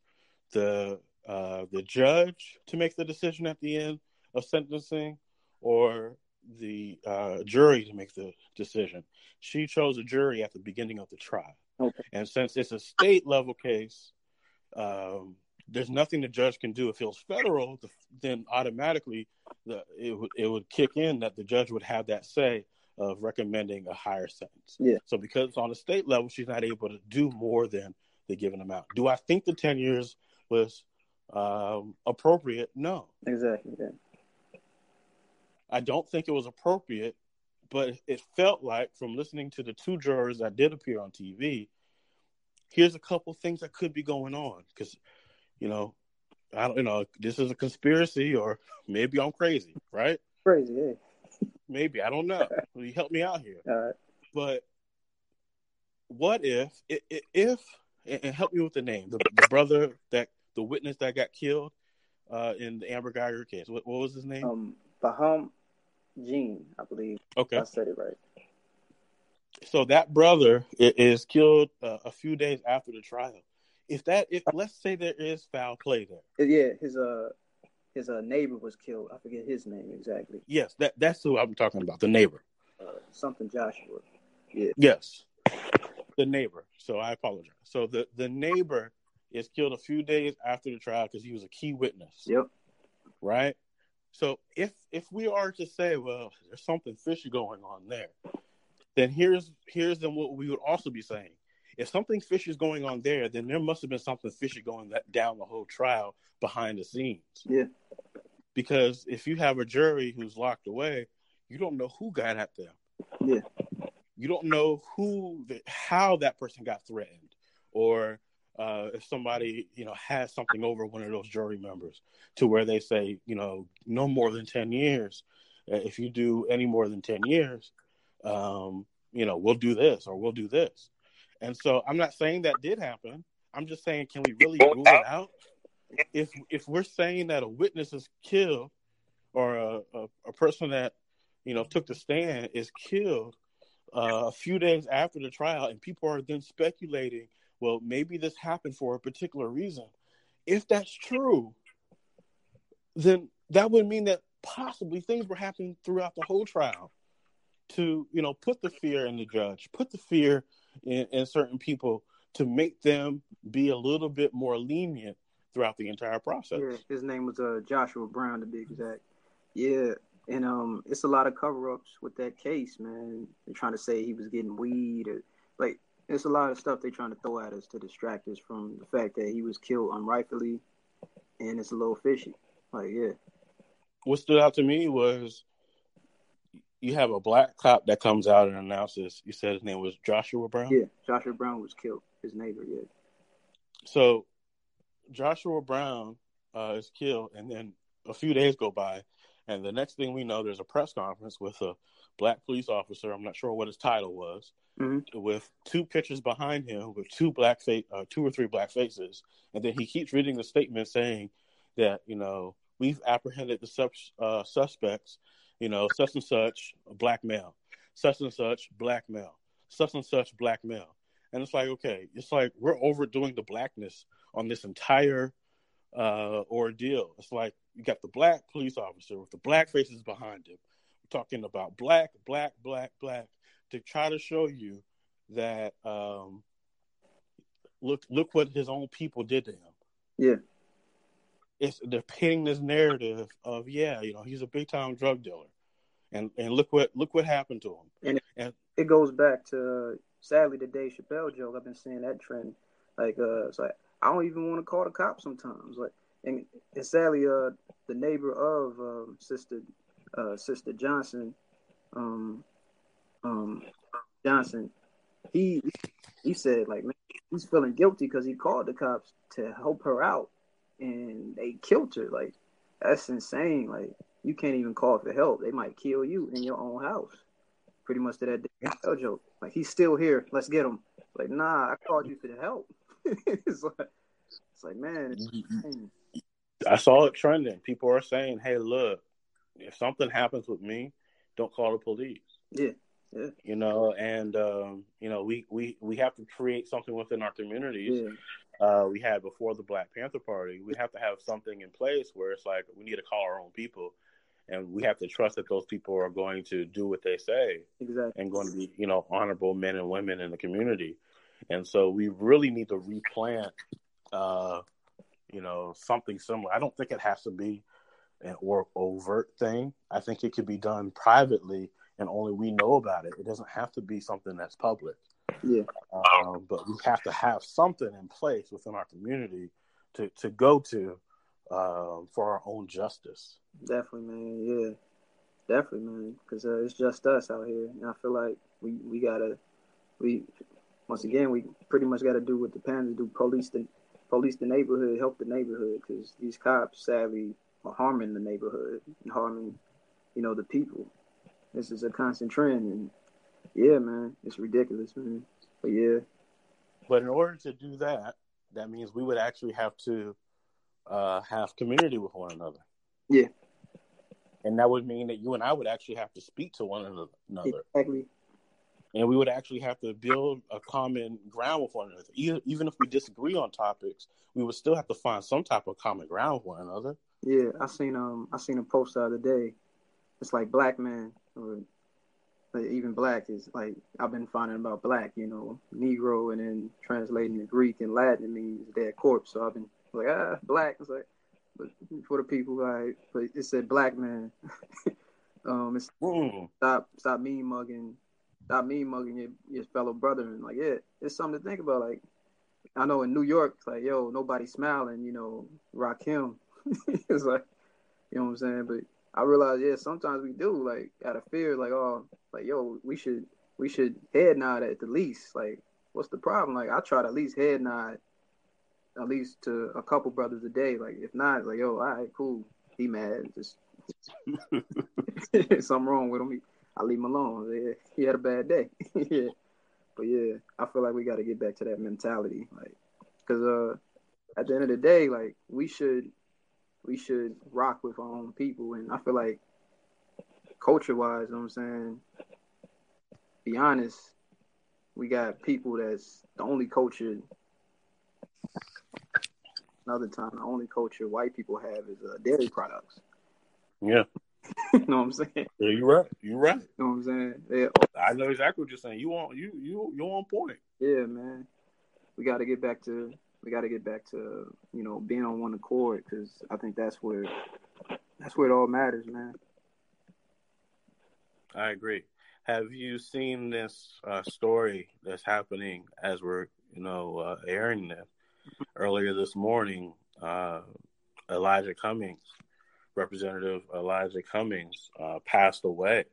the uh, the judge to make the decision at the end of sentencing or the uh, jury to make the decision. She chose a jury at the beginning of the trial. Okay. And since it's a state level case, um, there's nothing the judge can do if it was federal then automatically the, it would it would kick in that the judge would have that say of recommending a higher sentence yeah so because it's on a state level she's not able to do more than the given amount do i think the 10 years was um, appropriate no exactly yeah. I don't think it was appropriate but it felt like from listening to the two jurors that did appear on tv here's a couple things that could be going on because you know, I don't, you know, this is a conspiracy, or maybe I'm crazy, right? Crazy, yeah. Maybe I don't know. you help me out here. All right. But what if, if, and help me with the name, the, the brother that the witness that got killed uh, in the Amber Geiger case. What, what was his name? Um, Botham Jean, I believe. Okay, I said it right. So that brother is killed uh, a few days after the trial if that if let's say there is foul play there. Yeah, his uh his uh neighbor was killed. I forget his name exactly. Yes, that that's who I'm talking about. The neighbor. Uh, something Joshua. Yeah. Yes. The neighbor. So I apologize. So the the neighbor is killed a few days after the trial because he was a key witness. Yep. Right. So if if we are to say, well, there's something fishy going on there, then here's here's then what we would also be saying if something fishy is going on there, then there must have been something fishy going that, down the whole trial behind the scenes. Yeah. Because if you have a jury who's locked away, you don't know who got at them. Yeah. You don't know who, how that person got threatened, or uh, if somebody you know has something over one of those jury members to where they say you know no more than 10 years. Uh, if you do any more than 10 years um, you know we'll do this or we'll do this. And so i'm not saying that did happen. I'm just saying can we really rule it out? If if we're saying that a witness is killed or a, a, a person that you know took the stand is killed uh, a few days after the trial and people are then speculating well, maybe this happened for a particular reason. If that's true, then that would mean that possibly things were happening throughout the whole trial to, you know, put the fear in the judge, put the fear in, in certain people to make them be a little bit more lenient throughout the entire process. Yeah, his name was uh, Joshua Brown to be exact. Yeah, and um, it's a lot of cover-ups with that case, man. They're trying to say he was getting weed or like it's a lot of stuff they're trying to throw at us to distract us from the fact that he was killed unrightfully, and it's a little fishy. Like, yeah. What stood out to me was you have a black cop that comes out and announces. You said his name was Joshua Brown. Yeah, Joshua Brown was killed. His neighbor, yeah. So Joshua Brown uh, is killed, and then a few days go by, and the next thing we know, there's a press conference with a black police officer. I'm not sure what his title was, mm-hmm. with two pictures behind him with two black face, uh, two or three black faces, and then he keeps reading the statement saying that you know we've apprehended the sub, uh, suspects, you know such and such black male, such and such black male, such and such black male, and it's like okay, it's like we're overdoing the blackness on this entire uh, ordeal. It's like you got the black police officer with the black faces behind him, talking about black, black, black, black, to try to show you that um, look look what his own people did to him. Yeah. It's they're painting this narrative of yeah, you know, he's a big time drug dealer. And and look what look what happened to him. And, and it goes back to sadly the Dave Chappelle joke. I've been seeing that trend. Like uh it's like I don't even want to call the cops sometimes. Like and, and sadly uh the neighbor of um, sister uh sister Johnson um um, Johnson, he he said like man, he's feeling guilty because he called the cops to help her out, and they killed her. Like that's insane. Like you can't even call for help; they might kill you in your own house. Pretty much to that NFL joke. Like he's still here. Let's get him. Like nah, I called you for the help. it's like it's like man. It's mm-hmm. I saw it trending. People are saying, "Hey, look, if something happens with me, don't call the police." Yeah. You know, and um, you know, we, we we have to create something within our communities. Yeah. Uh, we had before the Black Panther Party. We have to have something in place where it's like we need to call our own people, and we have to trust that those people are going to do what they say, exactly, and going to be you know honorable men and women in the community. And so we really need to replant, uh, you know, something similar. I don't think it has to be or overt thing. I think it could be done privately and only we know about it. It doesn't have to be something that's public. Yeah. Um, but we have to have something in place within our community to, to go to um, for our own justice. Definitely, man. Yeah. Definitely, man. Because uh, it's just us out here. And I feel like we, we got to, we, once again, we pretty much got to do what the parents do police the, police the neighborhood, help the neighborhood. Because these cops, sadly, are harming the neighborhood and harming, you know, the people. This is a constant trend, and yeah, man, it's ridiculous, man. But yeah. But in order to do that, that means we would actually have to uh, have community with one another. Yeah. And that would mean that you and I would actually have to speak to one another. Exactly. And we would actually have to build a common ground with one another. Even if we disagree on topics, we would still have to find some type of common ground with one another. Yeah, I seen um I seen a post the other day. It's like black man or like even black is like I've been finding about black, you know, Negro, and then translating the Greek and Latin it means dead corpse. So I've been like ah black. It's like, but for the people, like, but it said black man. um, it's stop stop mean mugging, stop mean mugging your, your fellow brother, and like yeah, it's something to think about. Like I know in New York, it's like yo, nobody smiling, you know, Rakim. it's like You know what I'm saying? But I realize, yeah, sometimes we do like out of fear, like oh, like yo, we should we should head nod at the least. Like, what's the problem? Like, I try to at least head nod at least to a couple brothers a day. Like, if not, like yo, all right, cool. He mad, just something wrong with him. I leave him alone. Yeah, he had a bad day. yeah, but yeah, I feel like we got to get back to that mentality, like, because uh, at the end of the day, like we should we should rock with our own people. And I feel like culture wise, you know what I'm saying? Be honest, we got people that's the only culture another time, the only culture white people have is uh, dairy products. Yeah. you know what I'm saying? Yeah, you're right. You're right. You know what I'm saying? Yeah. I know exactly what you're saying. You on you you you're on point. Yeah, man. We got to get back to we got to get back to you know being on one accord because I think that's where that's where it all matters, man. I agree. Have you seen this uh, story that's happening as we're you know uh, airing this earlier this morning? Uh, Elijah Cummings, Representative Elijah Cummings, uh, passed away.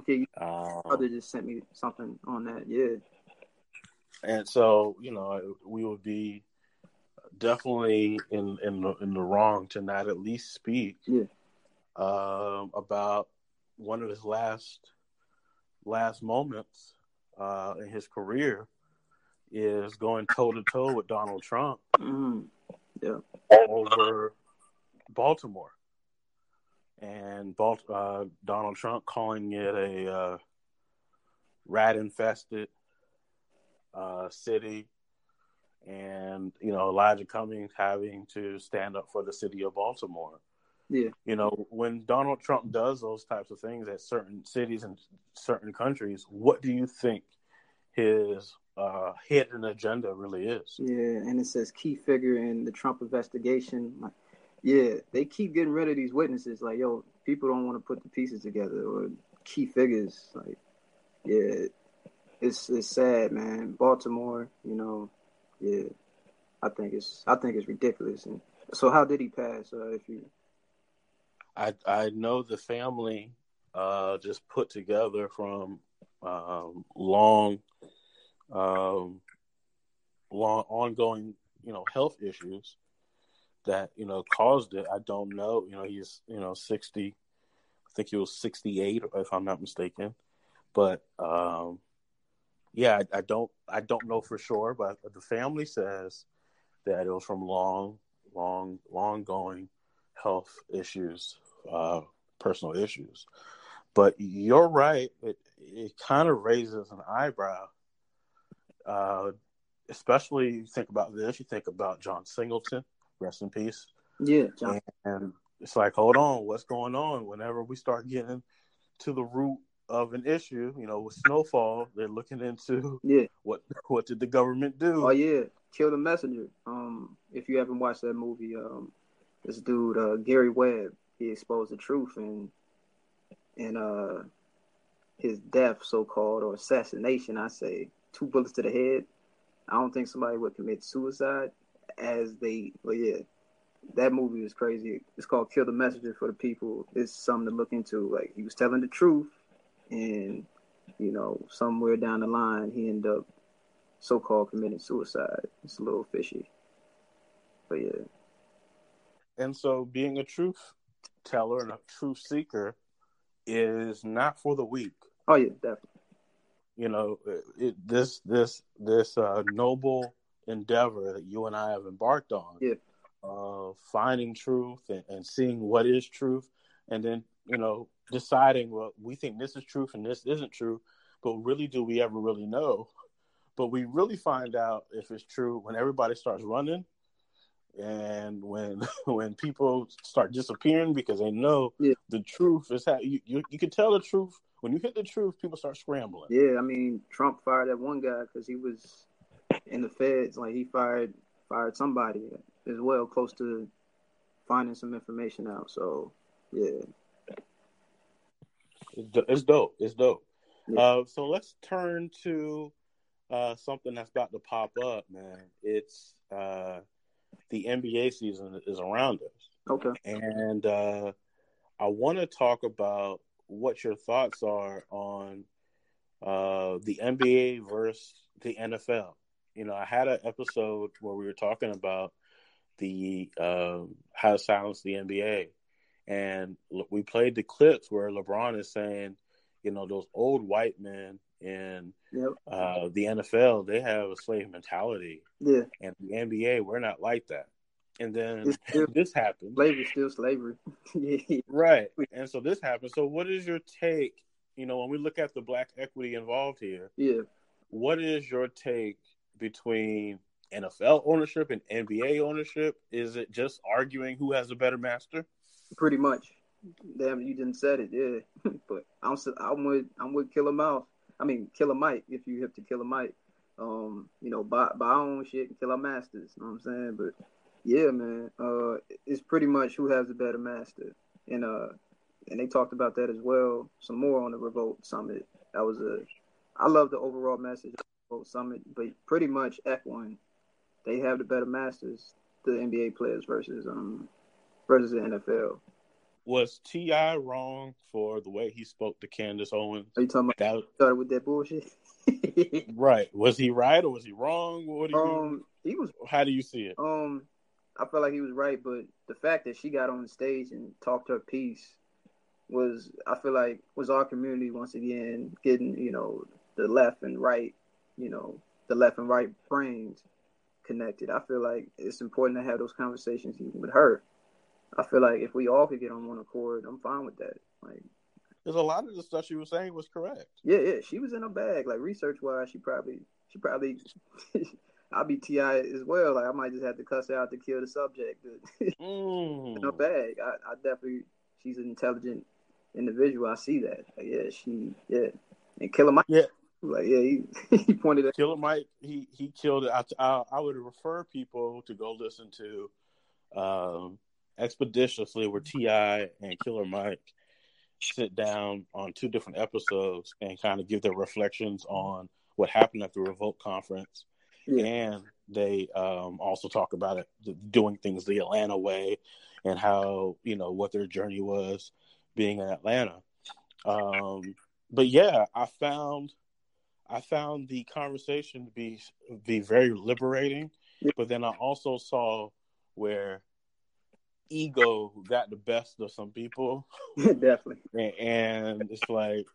Okay, um, brother just sent me something on that. Yeah. And so, you know, we would be definitely in in the, in the wrong to not at least speak yeah. um, about one of his last last moments uh, in his career is going toe to toe with Donald Trump. Mm-hmm. Yeah. Over Baltimore, and Balt- uh, Donald Trump calling it a uh, rat infested uh, city and you know Elijah Cummings having to stand up for the city of Baltimore. Yeah. You know, when Donald Trump does those types of things at certain cities and certain countries, what do you think his uh, hidden agenda really is? Yeah, and it says key figure in the Trump investigation. Like, yeah, they keep getting rid of these witnesses. Like, yo, people don't want to put the pieces together or key figures. Like, yeah, it's it's sad, man. Baltimore, you know, yeah, I think it's I think it's ridiculous. And so, how did he pass? Uh, if you, I I know the family uh, just put together from um, long, um, long ongoing, you know, health issues that you know caused it. I don't know. You know, he's you know sixty. I think he was sixty eight, if I'm not mistaken. But um, yeah, I, I, don't I don't know for sure, but the family says that it was from long, long, long going health issues, uh, personal issues. But you're right; it it kind of raises an eyebrow, uh, especially you think about this. You think about John Singleton, rest in peace. Yeah, John. And, and it's like, hold on, what's going on? Whenever we start getting to the root of an issue, you know, with snowfall, they're looking into yeah what what did the government do? Oh yeah, kill the messenger. Um, if you haven't watched that movie, um, this dude uh, Gary Webb, he exposed the truth and and uh his death, so called or assassination. I say two bullets to the head. I don't think somebody would commit suicide as they. Well, yeah, that movie was crazy. It's called Kill the Messenger for the people. It's something to look into. Like he was telling the truth and you know somewhere down the line he ended up so-called committing suicide. It's a little fishy, but yeah. And so, being a truth teller and a truth seeker is not for the weak. Oh yeah, definitely. You know, it, this this this uh, noble endeavor that you and I have embarked on, yeah. uh, finding truth and, and seeing what is truth, and then you know deciding well we think this is truth and this isn't true but really do we ever really know? But we really find out if it's true when everybody starts running and when when people start disappearing because they know yeah. the truth is how you, you, you can tell the truth. When you hit the truth people start scrambling. Yeah i mean trump fired that one guy because he was in the feds like he fired fired somebody as well close to finding some information out so yeah it's dope. It's dope. Yeah. Uh, so let's turn to uh, something that's about to pop up, man. It's uh, the NBA season is around us. Okay. And uh, I want to talk about what your thoughts are on uh, the NBA versus the NFL. You know, I had an episode where we were talking about the uh, how to silence the NBA, and we played the clips where LeBron is saying, you know, those old white men in Yep. uh, the NFL they have a slave mentality, Yeah. and the NBA we're not like that. And then still- this happened, Slavery still slavery. yeah. right? And so this happened. So what is your take? You know, when we look at the black equity involved here, Yeah. what is your take between NFL ownership and NBA ownership? Is it just arguing who has a better master? Pretty much. Damn, you didn't said it, yeah. but I'm I'm with I'm with Killer Mouth. I mean Killer Mike. If you have to Killer Mike, um, you know, buy buy own shit and kill our masters. You know what I'm saying? But yeah, man, uh, it's pretty much who has the better master, and uh, and they talked about that as well. Some more on the Revolt Summit. That was a, I love the overall message of the Revolt Summit, but pretty much echoing, they have the better masters, the NBA players versus um versus the NFL. Was T.I. wrong for the way he spoke to Candace Owens? Are you talking about That started with that bullshit? right? Was he right or was he wrong? What do you? um, he was how do you see it? um, I felt like he was right, but the fact that she got on the stage and talked her piece was, I feel like, was our community once again getting you know the left and right, you know, the left and right brains connected. I feel like it's important to have those conversations even with her. I feel like if we all could get on one accord, I'm fine with that. Like, Because a lot of the stuff she was saying was correct. yeah, yeah, she was in a bag. Like research wise, she probably, she probably, I'll be T.I. as well. Like I might just have to cuss out to kill the subject. Mm. in her bag, I, I definitely, she's an intelligent individual. I see that. Like, yeah, she, yeah, and Killer Mike. Yeah. like yeah, he, he pointed at. Killer Mike, he he killed it. I, I, I would refer people to go listen to um, ExpediTIously where T.I. and Killer Mike sit down on two different episodes and kind of give their reflections on what happened at the Revolt conference, Yeah. and they um, also talk about it doing things the Atlanta way and how you know what their journey was being in Atlanta. Um, but yeah, I found I found the conversation to be be very liberating, but then I also saw where ego got the best of some people, definitely. and, and it's like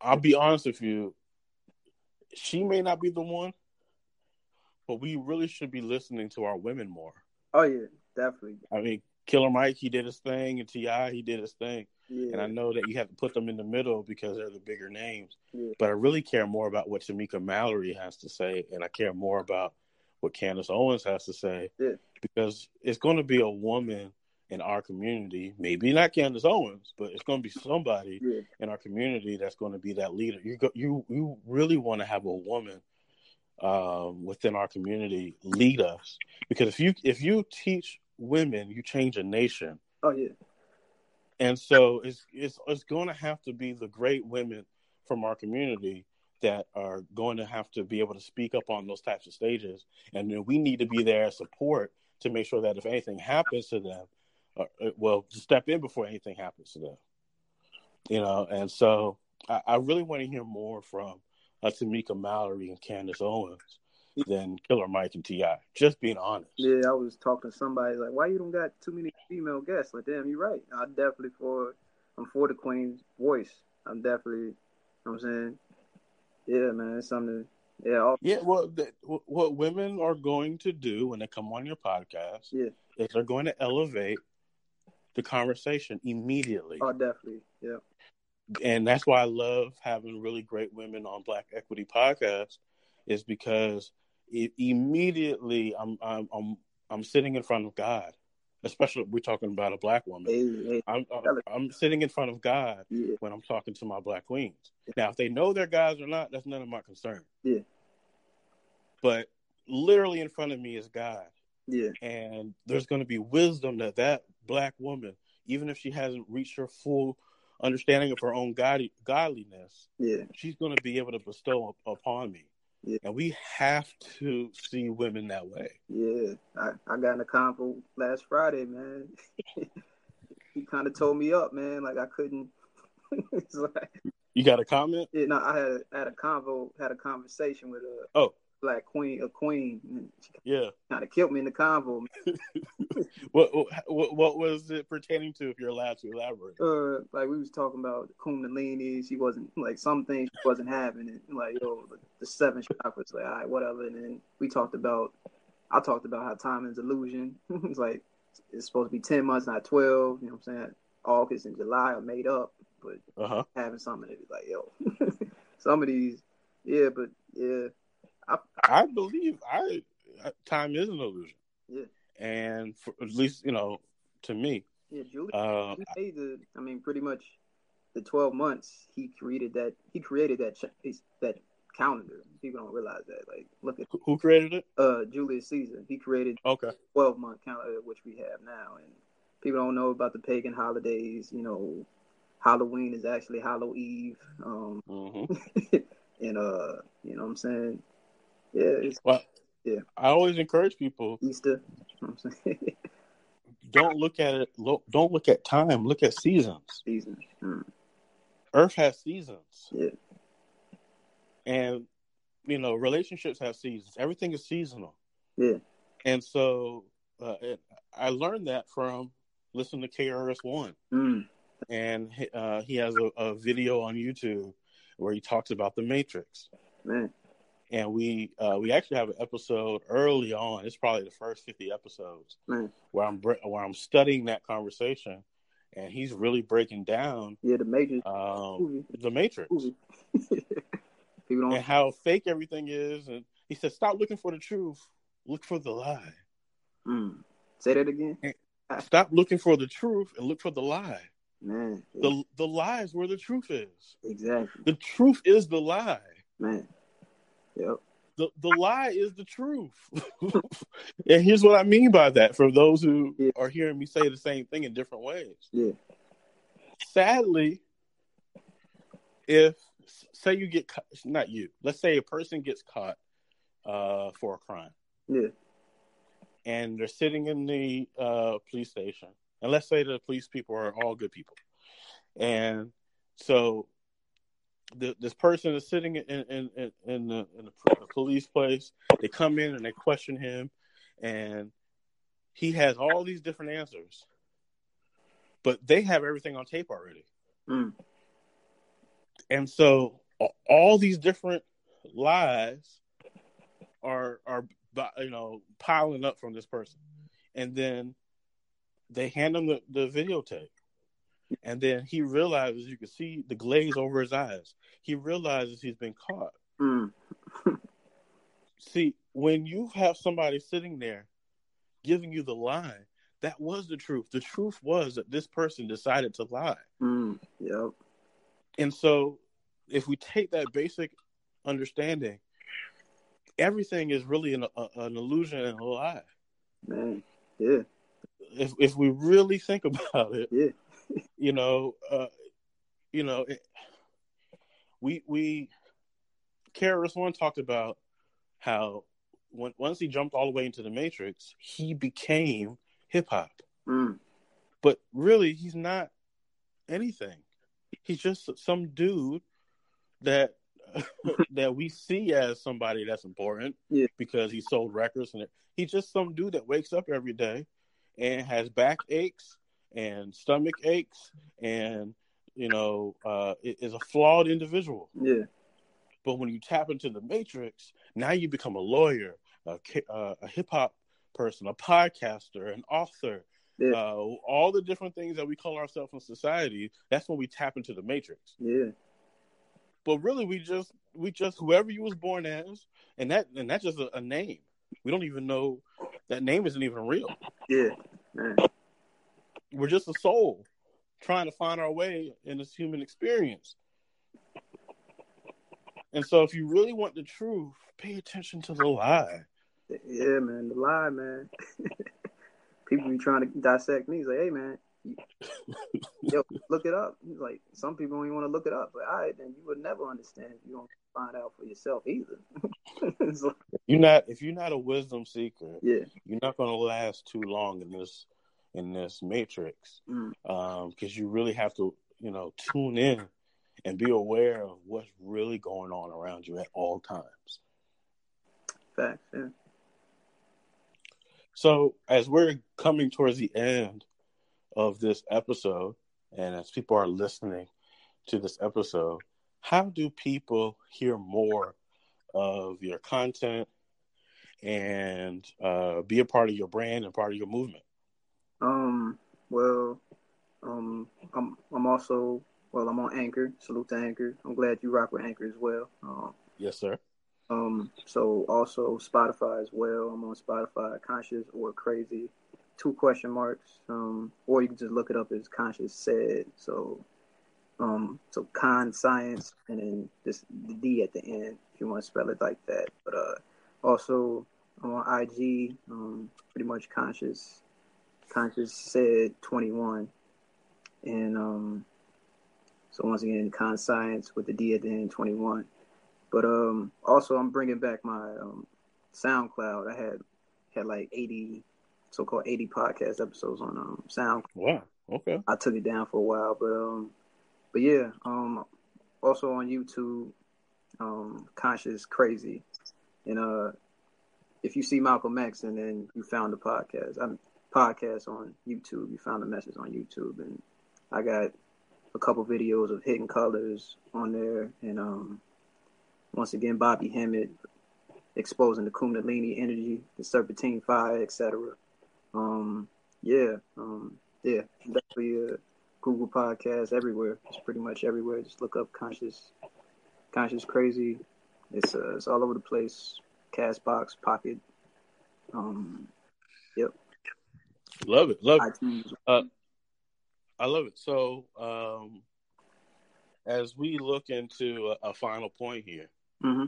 I'll be honest with you, she may not be the one, but we really should be listening to our women more. Oh yeah, definitely. I mean, Killer Mike, he did his thing, and T.I., he did his thing. Yeah, And I know that you have to put them in the middle because they're the bigger names. Yeah. But I really care more about what Tamika Mallory has to say, and I care more about what Candace Owens has to say. Yeah. Because it's going to be a woman in our community, maybe not Candace Owens, but it's going to be somebody yeah, in our community that's going to be that leader. You go, you you really want to have a woman um, within our community lead us because if you if you teach women, you change a nation. oh yeah, And so it's it's it's going to have to be the great women from our community that are going to have to be able to speak up on those types of stages, and then we need to be there as support to make sure that if anything happens to them, uh, uh, well, to step in before anything happens to them. You know, and so I, I really want to hear more from uh, Tamika Mallory and Candace Owens than Killer Mike and T.I. Just being honest. yeah. I was talking to somebody like, why you don't got too many female guests? Like, damn, you're right. I definitely for, I'm for the queen's voice. I'm definitely, you know what I'm saying, yeah, man, it's something. Yeah, all, Yeah, well, th- what women are going to do when they come on your podcast Yeah. is they're going to elevate the conversation immediately, oh, definitely, yeah, and that's why I love having really great women on Black Equity Podcast, is because it immediately I'm I'm I'm I'm sitting in front of God, especially we're talking about a black woman. hey, hey, I'm uh, I'm, I'm sitting in front of God yeah, when I'm talking to my black queens. Now, if they know they're guys or not, that's none of my concern. Yeah. But literally in front of me is God, yeah, and there's going to be wisdom that that black woman, even if she hasn't reached her full understanding of her own god- godliness, yeah, she's going to be able to bestow up- upon me. Yeah. And we have to see women that way. yeah. I, I got in a convo last Friday, man. he kind of told me up, man. Like I couldn't. like, You got a comment? yeah, no, I had had a convo, had a conversation with a Oh, black queen, a queen, yeah. kind of killed me in the convo. What, what what was it pertaining to? If you're allowed to elaborate. Uh, like we was talking about Kundalini, she wasn't like some things she wasn't having, it. like yo, the, the seven chakras, like all right, whatever. And then we talked about, I talked about how time is illusion. it's like it's supposed to be ten months, not twelve. You know what I'm saying? August and July are made up, but Uh huh. having something to be like yo, some of these, yeah, but yeah, I believe I time is an illusion, yeah, and for, at least you know to me. yeah. Julie, Uh, the, I mean, pretty much the twelve months. He created that. He created that that calendar. People don't realize that. Like, look at who- created it? uh Julius Caesar. He created Okay. twelve month calendar, which we have now, and people don't know about the pagan holidays. You know, Halloween is actually Hallow Eve, um, hmm and uh, you know what I'm saying? Yeah, it's Well, Yeah. I always encourage people Easter. You know what I'm saying? don't look at it. lo- Don't look at time. Look at seasons. Season. Mm, Earth has seasons, yeah, and you know relationships have seasons. Everything is seasonal, yeah, and so uh, it, I learned that from listening to KRS One. mm, and uh, he has a, a video on YouTube where he talks about the Matrix. man. And we uh, we actually have an episode early on. It's probably the first fifty episodes Man. where I'm where I'm studying that conversation, and he's really breaking down Yeah, the major um, the Matrix movie. people don't. and how fake everything is. And he said, "Stop looking for the truth. Look for the lie. Mm. Say that again, Stop looking for the truth and look for the lie. man. Yeah, The the lie is where the truth is. exactly, The truth is the lie." man. Yep. the the lie is the truth. and here's what I mean by that for those who Yeah. are hearing me say the same thing in different ways. Yeah. Sadly, if say you get caught, not you, let's say a person gets caught uh, for a crime Yeah. and they're sitting in the uh, police station, and let's say the police people are all good people, and so the, this person is sitting in in in, in the, in the police place. They come in and they question him, and he has all these different answers, but they have everything on tape already, Mm. and so all these different lies are are you know piling up from this person, and then they hand him the, the videotape. And then he realizes you can see the glaze over his eyes. He realizes he's been caught. Mm. See, when you have somebody sitting there giving you the lie, that was the truth. The truth was that this person decided to lie. Mm. Yep. And so, if we take that basic understanding, everything is really an, a, an illusion and a lie. Man. Yeah. If if we really think about it, Yeah. You know, uh, you know, it, we we KRS One talked about how when once he jumped all the way into the Matrix, he became hip hop. Mm. But really, he's not anything. He's just some dude that that we see as somebody that's important Yeah. because he sold records and it, he's just some dude that wakes up every day and has back aches and stomach aches and you know uh, is a flawed individual. Yeah. But when you tap into the matrix, now you become a lawyer, a, uh, a hip hop person, a podcaster, an author, Yeah. uh, all the different things that we call ourselves in society. That's when we tap into the matrix. Yeah. But really, we just we just whoever you was born as, and that and that's just a, a name. We don't even know that name isn't even real. Yeah. Man. We're just a soul trying to find our way in this human experience. And so, if you really want the truth, pay attention to the lie. Yeah, man. The lie, man. people be trying to dissect me. He's like, hey, man, yo, look it up. He's like, some people don't even want to look it up. But all right, then you would never understand if you don't find out for yourself either. Like, You're not if you're not a wisdom seeker, yeah, you're not going to last too long in this in this matrix Mm. because you really have to, you know, tune in and be aware of what's really going on around you at all times. Facts. Yeah. So, as we're coming towards the end of this episode, and as people are listening to this episode, how do people hear more of your content and uh, be a part of your brand and part of your movement? Um. Well. Um. I'm. I'm also. Well, I'm on Anchor. Salute to Anchor. I'm glad you rock with Anchor as well. Um. Yes, sir. Um. So also Spotify as well. I'm on Spotify. Conscious or crazy. Two question marks. Um. Or you can just look it up as Conscious said. So. Um. So con science and then this the D at the end if you want to spell it like that. But uh. Also I'm on IG. Um. Pretty much conscious. Conscious said 21. And um, so once again, con science with the D at the end, 21. But um, also I'm bringing back my um, SoundCloud. I had had like 80, so-called 80 podcast episodes on um, Sound. Wow. Okay. I took it down for a while, but um, but yeah, um, also on YouTube, um, Conscious Crazy, and uh, if you see Malcolm X and then you found the podcast, I'm podcast on YouTube. You found the message on YouTube, and I got a couple videos of Hidden Colors on there, and um, once again Bobby Hemmitt exposing the Kundalini energy, the Serpentine fire, etc. Um, yeah, um, yeah, definitely a Google Podcast everywhere. It's pretty much everywhere. Just look up Conscious, Conscious Crazy. It's uh, it's all over the place. Castbox, Pocket. Um, yep. Love it. Love it. Uh, I love it. So, um, as we look into a, a final point here, hmm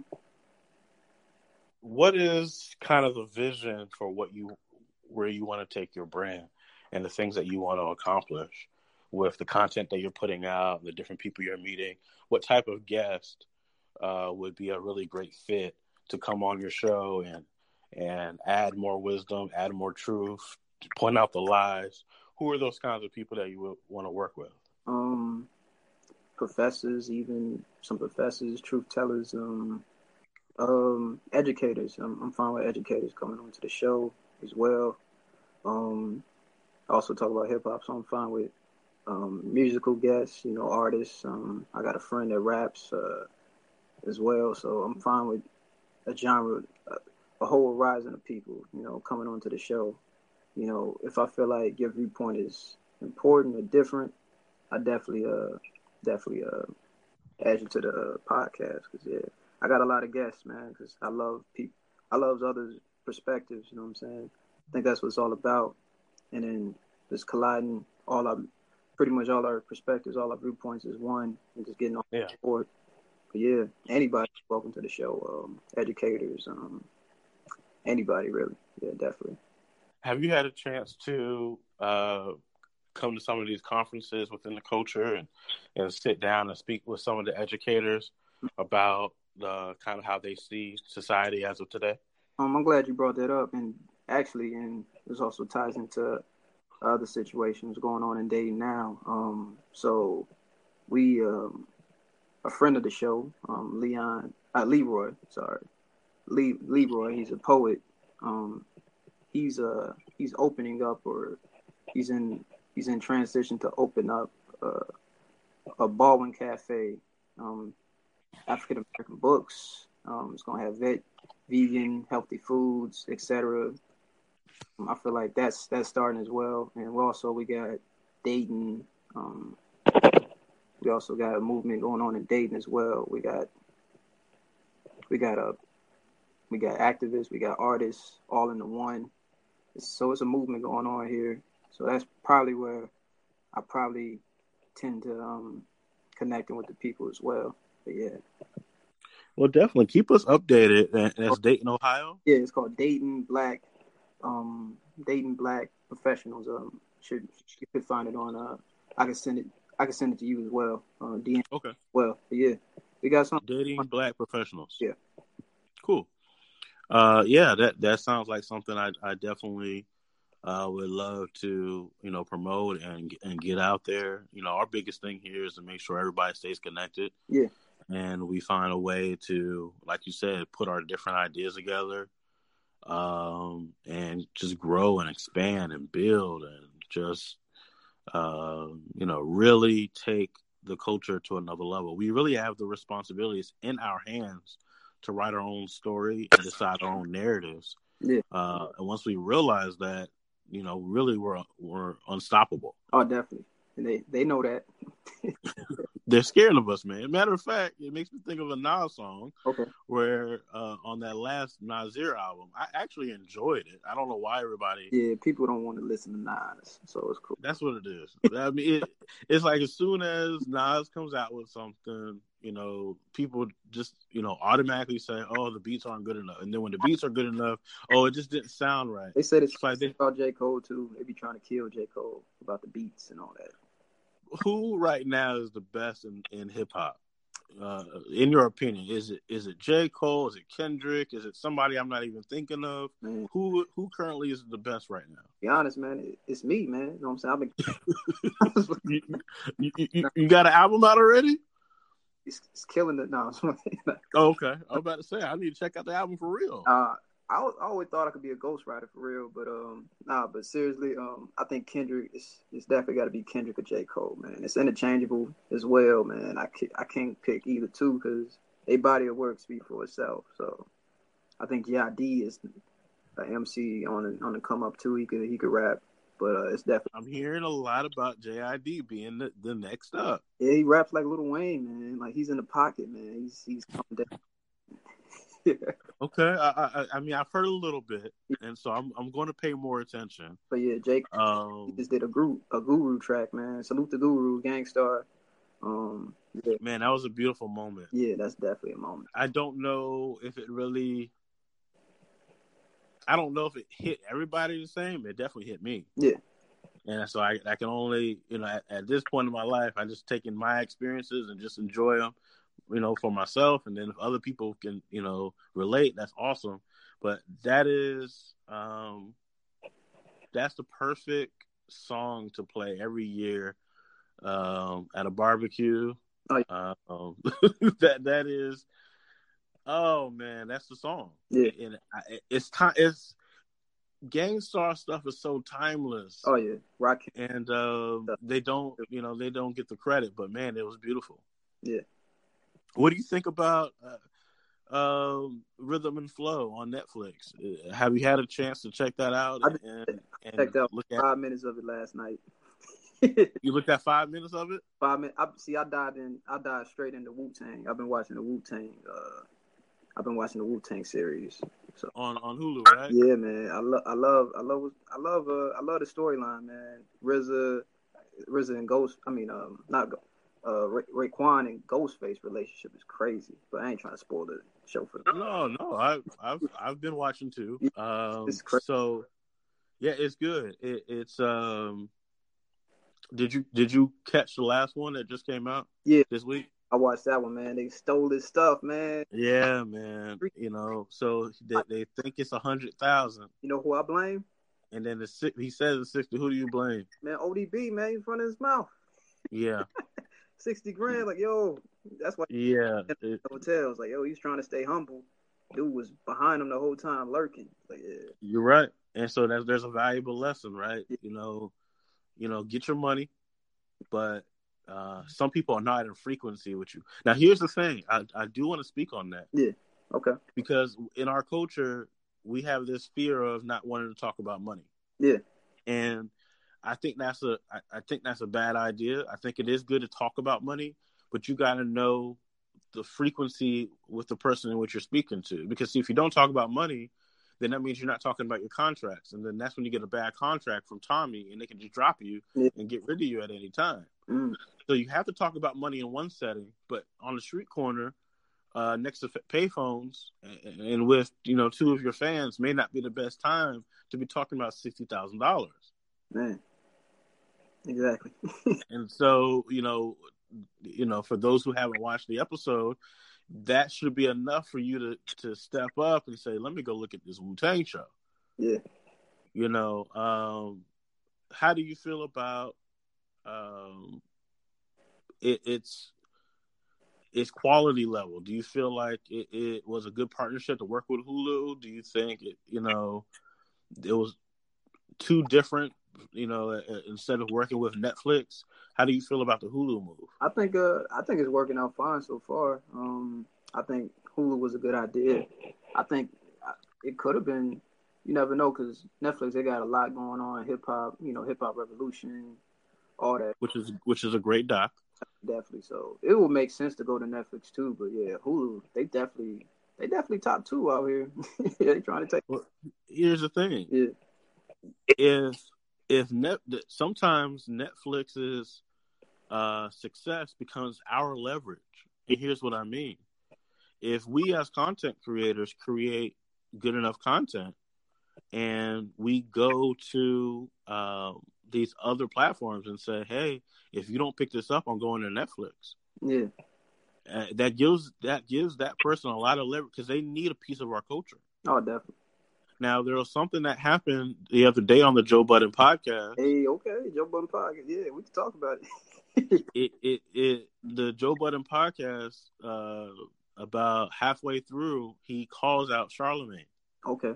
what is kind of the vision for what you, where you want to take your brand and the things that you want to accomplish with the content that you're putting out, the different people you're meeting? What type of guest uh, would be a really great fit to come on your show and and add more wisdom, add more truth, point out the lies? Who are those kinds of people that you would want to work with? um, professors, even some professors, truth tellers, um, um, educators. I'm, I'm fine with educators coming onto the show as well. Um, I also talk about hip hop, so I'm fine with um, musical guests, you know, artists. Um, I got a friend that raps uh, as well, so I'm fine with a genre, a, a whole horizon of people, you know, coming onto the show. You know, if I feel like your viewpoint is important or different, I definitely, uh, definitely, uh, add you to the uh, podcast because yeah, I got a lot of guests, man. Because I love people, I love others' perspectives. You know what I'm saying? I think that's what it's all about. And then just colliding all our, pretty much all our perspectives, all our viewpoints is one, and just getting on Yeah. board. But yeah, anybody welcome to the show. Um, educators, um, anybody really. Yeah, definitely. Have you had a chance to uh, come to some of these conferences within the culture and, and sit down and speak with some of the educators about the kind of how they see society as of today? Um, I'm glad you brought that up, and actually, and this also ties into other situations going on in Dayton now. Um, so we, um, a friend of the show, um, Leon, uh, Leroy, sorry, Le- Leroy, he's a poet. He's uh he's opening up, or he's in he's in transition to open up uh, a Baldwin Cafe, um, African American books. Um, it's gonna have vet vegan, healthy foods, etc. Um, I feel like that's that's starting as well, and we also we got Dayton. Um, we also got a movement going on in Dayton as well. We got we got a we got activists, we got artists, all in the one. So it's a movement going on here. So that's probably where I probably tend to um, connecting with the people as well. But yeah, Well, definitely keep us updated. And That's Dayton, Ohio. yeah, it's called Dayton Black, um, Dayton Black Professionals. Um, should you could find it on. Uh, I can send it. I can send it to you as well. Uh, DM Okay. well. Yeah, we got some. Dayton black professionals. Yeah. Cool. Uh, yeah, that that sounds like something I I definitely Uh, would love to, you know, promote and and get out there. You know, our biggest thing here is to make sure everybody stays connected. Yeah. And we find a way to, like you said, put our different ideas together, um, and just grow and expand and build and just, uh, you know, really take the culture to another level. We really have the responsibilities in our hands to write our own story and decide our own narratives. Yeah. Uh, and once we realize that, you know, really we're we're unstoppable. Oh, definitely. And they they know that. They're scared of us, man. Matter of fact, it makes me think of a Nas song Okay. where uh, on that last Nasir album, I actually enjoyed it. I don't know why everybody. Yeah, people don't want to listen to Nas, so it's cool. That's what it is. I mean, it, it's like as soon as Nas comes out with something, you know, people just you know automatically say, "Oh, the beats aren't good enough," and then when the beats are good enough, oh, it just didn't sound right. They said it's It's like they, about J. Cole too. They be trying to kill J. Cole about the beats and all that. who right now is the best in, in hip hop? Uh, in your opinion, is it is it J Cole? Is it Kendrick? Is it somebody I'm not even thinking of? Man, Who who currently is the best right now? be honest, man, it's me, man. You know what I'm saying? I've been You, you, you, you got an album out already? It's, it's killing it now. Oh, okay, I was about to say I need to check out the album for real. uh, I, I always thought I could be a ghostwriter for real, but um, nah. But seriously, um, I think Kendrick is it's definitely got to be Kendrick or J Cole, man. It's interchangeable as well, man. I can't, I can't pick either two because a body of work speak for itself. So I think D is an MC on the, on the come up too. He could he could rap, but uh, it's definitely I'm hearing a lot about JID being the, the next up. yeah. He raps like Lil Wayne, man. Like he's in the pocket, man. He's he's coming down. yeah. Okay, I, I I mean I've heard a little bit, and so I'm I'm going to pay more attention. But yeah, Jake Um, he just did a group a guru track, man. Salute the guru, Gang Starr. Um, yeah, man, that was a beautiful moment. yeah, that's definitely a moment. I don't know if it really. I don't know if it hit everybody the same. It definitely hit me. Yeah. And so I, I can only, you know, at, at this point in my life, I just taking my experiences and just enjoy them, you know, for myself. And then if other people can, you know, relate, that's awesome. But that is, um, that's the perfect song to play every year, um, at a barbecue. Oh, Um, that that is, oh man, that's the song. Yeah. and I, it's time. It's Gang Starr stuff is so timeless, Oh yeah, Rock. and uh, they don't, you know, they don't get the credit. But man, it was beautiful. Yeah. What do you think about uh, um, Rhythm and Flow on Netflix? Uh, Have you had a chance to check that out I and, and checked out look at? Five minutes of it last night. You looked at five minutes of it Five minutes. I, see, I dived in. I dived straight into Wu Tang. I've been watching the Wu Tang. I've been watching the Wu Tang series. So on on Hulu, right? yeah, man. I love. I love. I love. I love. Uh, I love the storyline, man. RZA, RZA and Ghost. I mean, um, not uh, Ra- Raekwon and Ghostface relationship is crazy. But I ain't trying to spoil the show for them. No, no, I've I've I've been watching too. Um, so yeah, it's good. It, it's um. Did you did you catch the last one that just came out? Yeah. this week. I watched that one, man. They stole his stuff, man. Yeah, man. You know, so they, they think it's a hundred thousand, You know who I blame? and then the he says it's sixty. Who do you blame? Man, ODB, man, in front of his mouth. Yeah, Sixty grand, like yo. That's why yeah. It- hotels. Like, yo, he's trying to stay humble. Dude was behind him the whole time, lurking. Like, yeah, You're right, and so there's there's a valuable lesson, right? You know, you know, get your money, but uh, some people are not in frequency with you. Now, here's the thing: I, I do want to speak on that Yeah. okay, because in our culture, we have this fear of not wanting to talk about money. Yeah. and I think that's a I, I think that's a bad idea. I think it is good to talk about money, but you got to know the frequency with the person in which you're speaking to. Because see, if you don't talk about money, then that means you're not talking about your contracts, and then that's when you get a bad contract from Tommy, and they can just drop you and get rid of you at any time. mm, So you have to talk about money in one setting, but on the street corner, uh, next to payphones, and, and with you know two of your fans, may not be the best time to be talking about sixty thousand dollars. man, exactly. And so you know, you know, for those who haven't watched the episode, that should be enough for you to to step up and say, "Let me go look at this Wu Tang show." yeah, You know, um, how do you feel about um, it, it's its quality level? Do you feel like it, it, was a good partnership to work with Hulu? Do you think it, you know, it was too different? You know, instead of working with Netflix, how do you feel about the Hulu move? I think uh, I think it's working out fine so far. Um, I think Hulu was a good idea. I think uh, it could have been. You never know because Netflix they got a lot going on. Hip hop, you know, hip hop revolution, all that. Which is which is a great doc. Definitely. So it will make sense to go to Netflix too. But yeah, Hulu, they definitely they definitely top two out here. they trying to take. Well, here's the thing. Yeah. If if net sometimes Netflix's uh, success becomes our leverage, and here's what I mean: if we as content creators create good enough content, and we go to um, these other platforms and say, "Hey, if you don't pick this up, I'm going to Netflix." Yeah, uh, that gives that gives that person a lot of leverage because they need a piece of our culture. Oh, definitely. Now there was something that happened the other day on the Joe Budden podcast. Hey, okay, Joe Budden podcast. Yeah, we can talk about it. it, it, it, the Joe Budden podcast. Uh, about halfway through, he calls out Charlemagne. Okay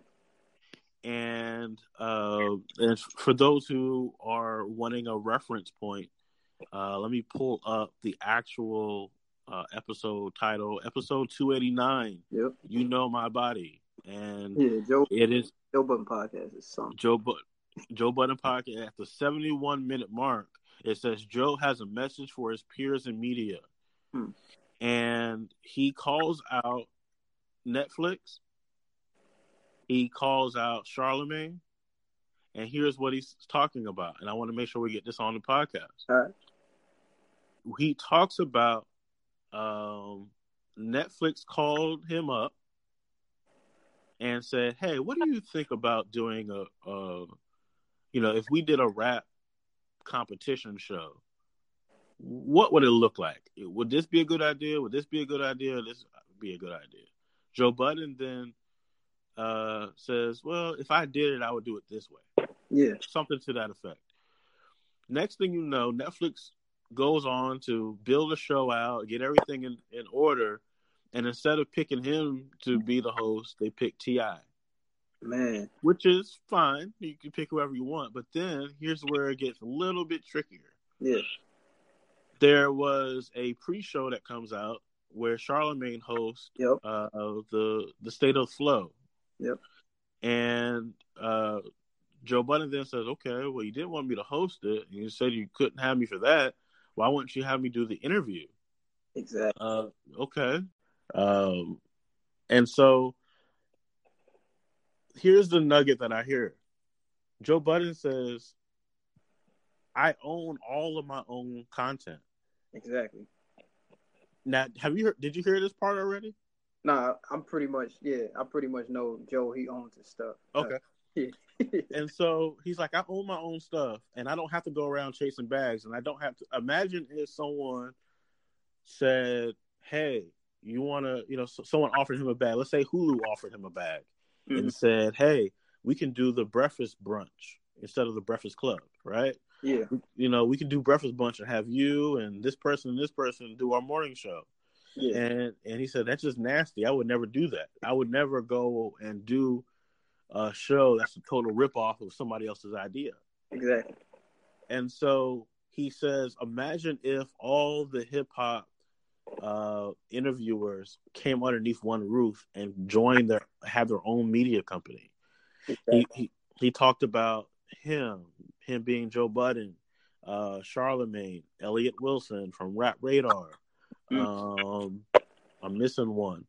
and uh, and for those who are wanting a reference point, uh, let me pull up the actual uh, episode title, episode two eighty nine. Yep. You know my body, and yeah, Joe. It is Joe Budden podcast is something. Joe but Joe Budden podcast at the seventy one minute mark. It says Joe has a message for his peers and media, hmm. and he calls out Netflix he calls out Charlemagne, and here's what he's talking about. And I want to make sure we get this on the podcast. He talks about um, Netflix called him up and said, "Hey, what do you think about doing a, a you know, if we did a rap competition show, what would it look like? Would this be a good idea? Would this be a good idea? This would be a good idea." Joe Budden then uh, says, "Well, if I did it, I would do it this way." Yeah, something to that effect. Next thing you know, Netflix goes on to build a show out, get everything in, in order, and instead of picking him to be the host, they pick T.I. Man, which is fine. You can pick whoever you want, but then here's where it gets a little bit trickier. Yeah, there was a pre-show that comes out where Charlemagne hosts yep. uh, the the State of Flow, Yep. And uh, Joe Budden then says, "Okay, well, you didn't want me to host it, and you said you couldn't have me for that. Why wouldn't you have me do the interview?" Exactly. Uh, okay. Um, and so here's the nugget that I hear. Joe Budden says, "I own all of my own content." Exactly. Now, have you heard? Did you hear this part already? Nah, I'm pretty much yeah. I pretty much know Joe. He owns his stuff. Okay. Uh, yeah. and so he's like, I own my own stuff, and I don't have to go around chasing bags, and I don't have to. Imagine if someone said, "Hey, you want to?" You know, so someone offered him a bag. Let's say Hulu offered him a bag mm-hmm. and said, "Hey, we can do the breakfast brunch instead of the breakfast club, right?" Yeah. You know, we can do breakfast brunch and have you and this person and this person do our morning show. Yeah. And and he said that's just nasty. I would never do that. I would never go and do a show that's a total ripoff of somebody else's idea. Exactly. And so he says, imagine if all the hip hop uh, interviewers came underneath one roof and joined their have their own media company. Exactly. He, he he talked about him, him being Joe Budden, uh, Charlemagne, Elliott Wilson from Rap Radar, um, I'm missing one.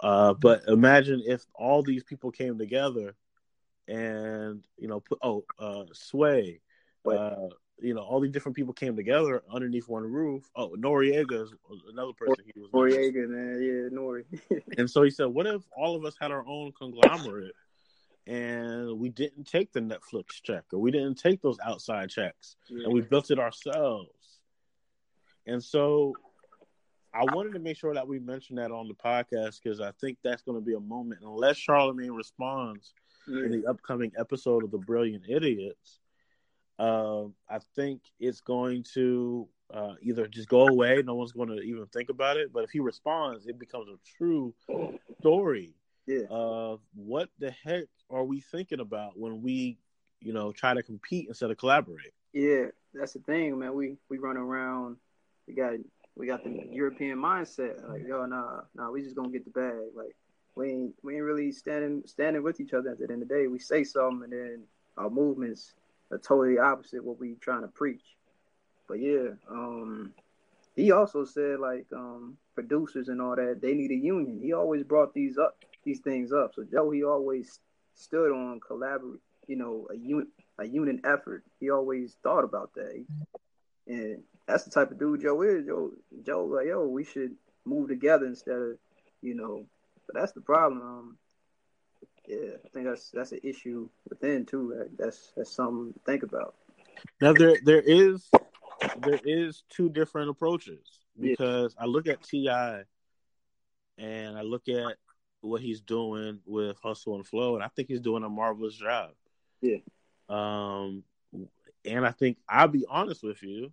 Uh, but imagine if all these people came together and you know put oh uh, sway uh, you know all these different people came together underneath one roof oh Noreaga is another person he was Noreaga man yeah nori and so he said what if all of us had our own conglomerate and we didn't take the netflix check or we didn't take those outside checks yeah. and we built it ourselves and so I wanted to make sure that we mentioned that on the podcast because I think that's going to be a moment. Unless Charlemagne responds yeah. in the upcoming episode of the Brilliant Idiots, um, I think it's going to uh, either just go away, no one's going to even think about it. But if he responds, it becomes a true story. Yeah. Of what the heck are we thinking about when we, you know, try to compete instead of collaborate? Yeah, that's the thing, man. We we run around. We got we got the European mindset. Like, yo, nah, nah, we just gonna get the bag. Like, we ain't we ain't really standing standing with each other at the end of the day. We say something and then our movements are totally opposite what we trying to preach. But yeah, um, he also said like um, producers and all that they need a union. He always brought these up these things up. So Joe, he always stood on collaborate, you know, a unit a unit effort. He always thought about that, and that's the type of dude Joe is. Joe, Joe, like yo, we should move together instead of, you know, but that's the problem. Um, yeah, I think that's that's an issue within too. Right? That's that's something to think about. Now there there is there is two different approaches because yeah. I look at T.I. and I look at what he's doing with Hustle and Flow, and I think he's doing a marvelous job. Yeah. Um, and I think I'll be honest with you.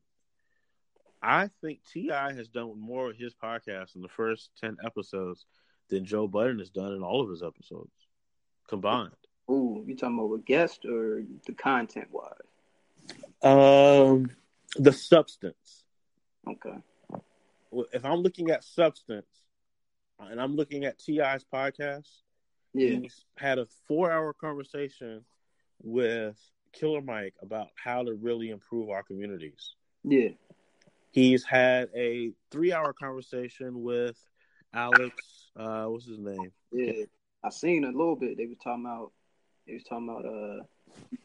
I think T.I. has done more of his podcast in the first ten episodes than Joe Budden has done in all of his episodes combined. Ooh, you talking about with guest or the content wise? Um, the substance. Okay. If I'm looking at substance, and I'm looking at T.I.'s podcast, yeah. he's had a four-hour conversation with Killer Mike about how to really improve our communities. Yeah. He's had a three-hour conversation with Alex. Uh, what's his name? Yeah, I seen a little bit. They were talking about. They was talking about uh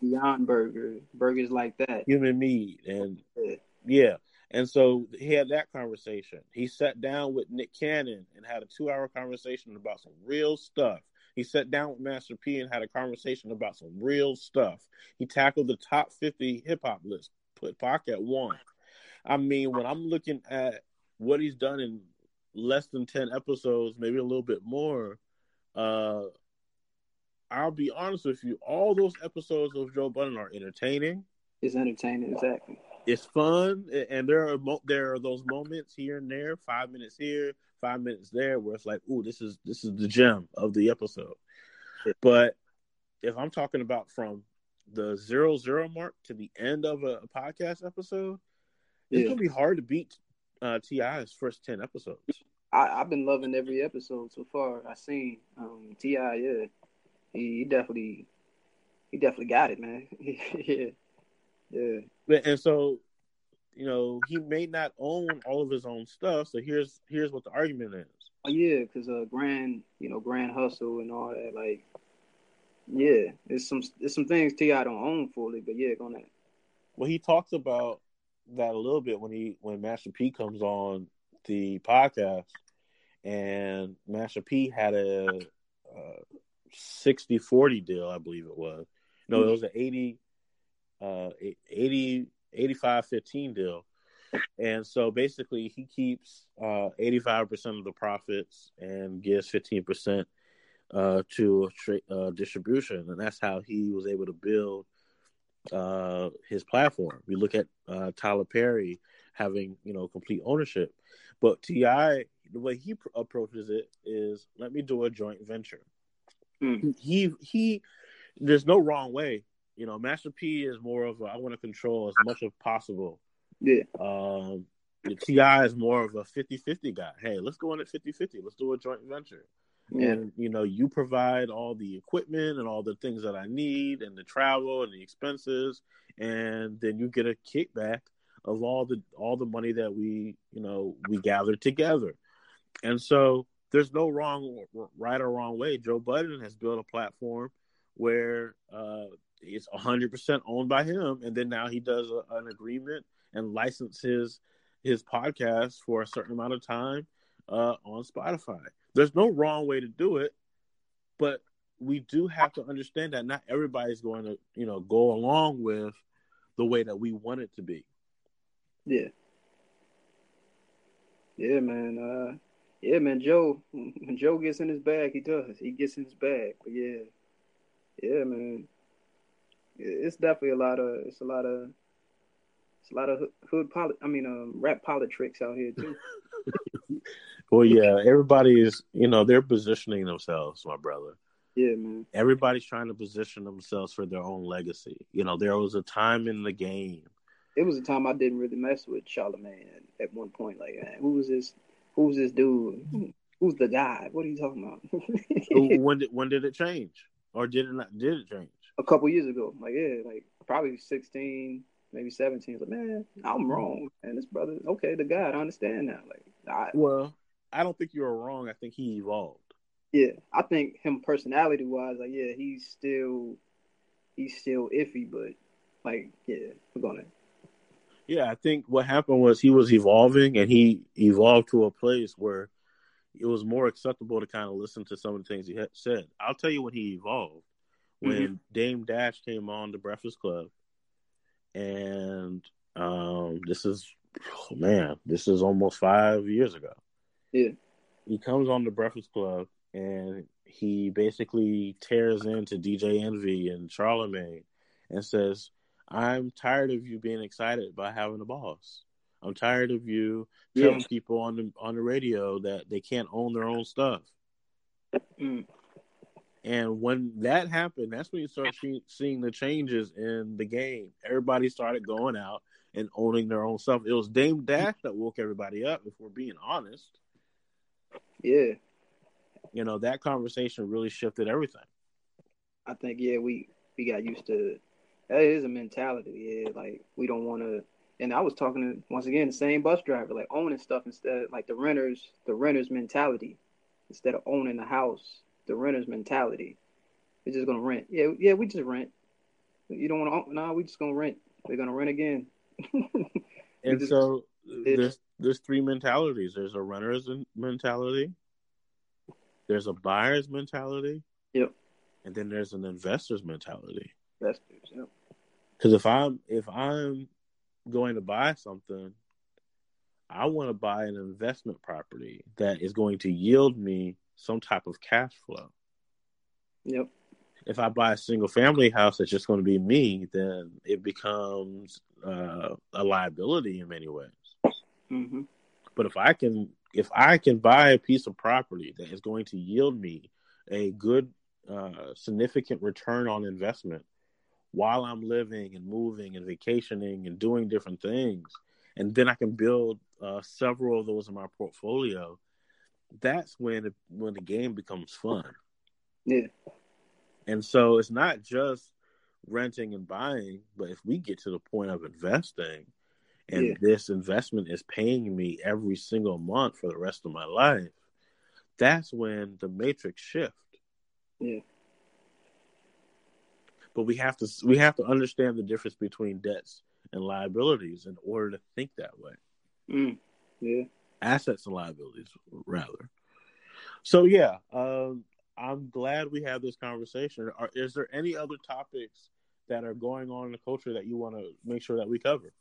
Beyond Burger, burgers like that, human meat, and yeah. yeah. And so he had that conversation. He sat down with Nick Cannon and had a two-hour conversation about some real stuff. He sat down with Master P and had a conversation about some real stuff. He tackled the top 50 hip hop list, put Pac at one. I mean, when I'm looking at what he's done in less than 10 episodes, maybe a little bit more, uh, I'll be honest with you, all those episodes of Joe Budden are entertaining. It's entertaining, exactly. It's fun, and there are mo- there are those moments here and there, five minutes here, five minutes there, where it's like, "Ooh, this is this is the gem of the episode." But if I'm talking about from the zero zero mark to the end of a, podcast episode, it's gonna be hard to beat uh, T.I.'s first ten episodes. I, have been loving every episode so far. I seen um, T.I., yeah, he, he, definitely, he definitely got it, man. yeah, yeah. And so, you know, he may not own all of his own stuff. So here's here's what the argument is. Oh yeah, because uh, grand, you know, grand hustle and all that. Like, yeah, there's some there's some things T.I. don't own fully, but yeah, go ahead. Well, he talks about that a little bit when he when Master P comes on the podcast, and Master P had a, a 60 40 deal, I believe it was. No, it was an 80, uh, 80, 85 15 deal. And so basically, he keeps uh, 85% of the profits and gives 15% uh, to tra- uh, distribution. And that's how he was able to build uh, his platform. We look at uh, Tyler Perry having you know complete ownership, but T.I. the way he pr- approaches it is let me do a joint venture. Mm. He he, there's no wrong way. You know, Master P is more of a, I want to control as much as possible. Yeah. Um, T.I. is more of a 50-50 guy. Hey, let's go in at 50-50. Let's do a joint venture. Yeah. And you know, you provide all the equipment and all the things that I need and the travel and the expenses and then you get a kickback of all the all the money that we, you know, we gather together. And so there's no wrong right or wrong way. Joe Budden has built a platform where uh, it's 100% owned by him and then now he does a, an agreement and licenses his podcast for a certain amount of time uh, on Spotify. There's no wrong way to do it, but we do have to understand that not everybody's going to, you know, go along with the way that we want it to be. Yeah. Yeah, man. Uh, yeah, man. Joe, when Joe gets in his bag, he does. He gets in his bag. But yeah, Yeah, man. It's definitely a lot of it's a lot of it's a lot of hood poli- I mean um rap politics out here too. well, yeah, everybody is you know they're positioning themselves, my brother. Yeah, man. Everybody's trying to position themselves for their own legacy. You know, there was a time in the game. It was a time I didn't really mess with Charlemagne at one point. Like, man, who was this? Who was this dude? Who's the guy? What are you talking about? when did when did it change, or did it not? Did it change? A couple years ago. Like, yeah, like probably sixteen, maybe seventeen. Like, man, I'm wrong. And this brother, okay, the guy, I understand now. Like, I, well, I don't think you were wrong. I think he evolved. Yeah, I think him personality wise, like yeah, he's still he's still iffy, but like yeah, we're gonna. Yeah, I think what happened was he was evolving, and he evolved to a place where it was more acceptable to kind of listen to some of the things he had said. I'll tell you when he evolved. When mm-hmm. Dame Dash came on the Breakfast Club, and um, this is oh man, this is almost five years ago. Yeah, he comes on the Breakfast Club and he basically tears into DJ Envy and Charlemagne and says, I'm tired of you being excited by having a boss. I'm tired of you telling yeah. people on the on the radio that they can't own their own stuff. Mm. And when that happened, that's when you start see, seeing the changes in the game. Everybody started going out and owning their own stuff. It was Dame Dash that woke everybody up, if we're being honest. Yeah, you know that conversation really shifted everything. I think yeah, we we got used to that is a mentality. Yeah, like we don't want to. And I was talking to once again the same bus driver, like owning stuff instead, like the renters, the renters mentality, instead of owning the house, the renters mentality. We're just gonna rent. Yeah, yeah, we just rent. You don't want to? No, we just gonna rent. We're gonna rent again. and just, so there's there's three mentalities. There's a renter's mentality, there's a buyer's mentality. Yep. And then there's an investor's mentality. Investors, yep. Because if I'm if I'm going to buy something, I want to buy an investment property that is going to yield me some type of cash flow. Yep. If I buy a single family house that's just going to be me, then it becomes uh, a liability in many ways. Mm-hmm. But if I can if I can buy a piece of property that is going to yield me a good, uh, significant return on investment while I'm living and moving and vacationing and doing different things, and then I can build uh, several of those in my portfolio. That's when it, when the game becomes fun. Yeah. And so it's not just renting and buying, but if we get to the point of investing, and yeah. this investment is paying me every single month for the rest of my life, that's when the matrix shift. Yeah. But we have to we have to understand the difference between debts and liabilities in order to think that way. Mm. Yeah. Assets and liabilities, rather. So yeah, um, I'm glad we have this conversation. Are, is there any other topics that are going on in the culture that you want to make sure that we cover?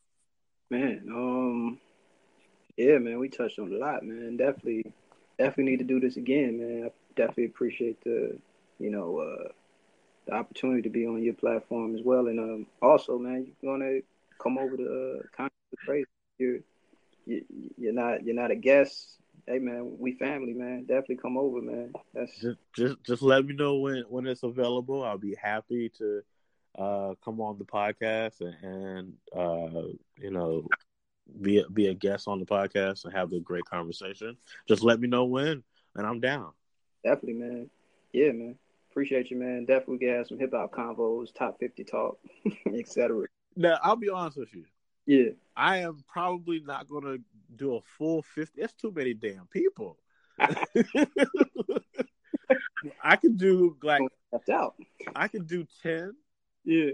Man, um, yeah, man, we touched on a lot, man. Definitely, definitely need to do this again, man. I definitely appreciate the, you know, uh, the opportunity to be on your platform as well, and um, also, man, you're gonna come over to uh, Conscious Crazy. You're, you, you're not, you're not a guest. Hey, man, we family, man. Definitely come over, man. That's just, just, just let me know when when it's available. I'll be happy to uh, come on the podcast and, and uh, you know be a, be a guest on the podcast and have a great conversation. Just let me know when, and I'm down. Definitely, man. Yeah, man. Appreciate you, man. Definitely get some hip hop convos, top fifty talk, etc. Now, I'll be honest with you. Yeah, I am probably not going to do a full fifty. That's too many damn people. I can do like left out. I can do ten yeah.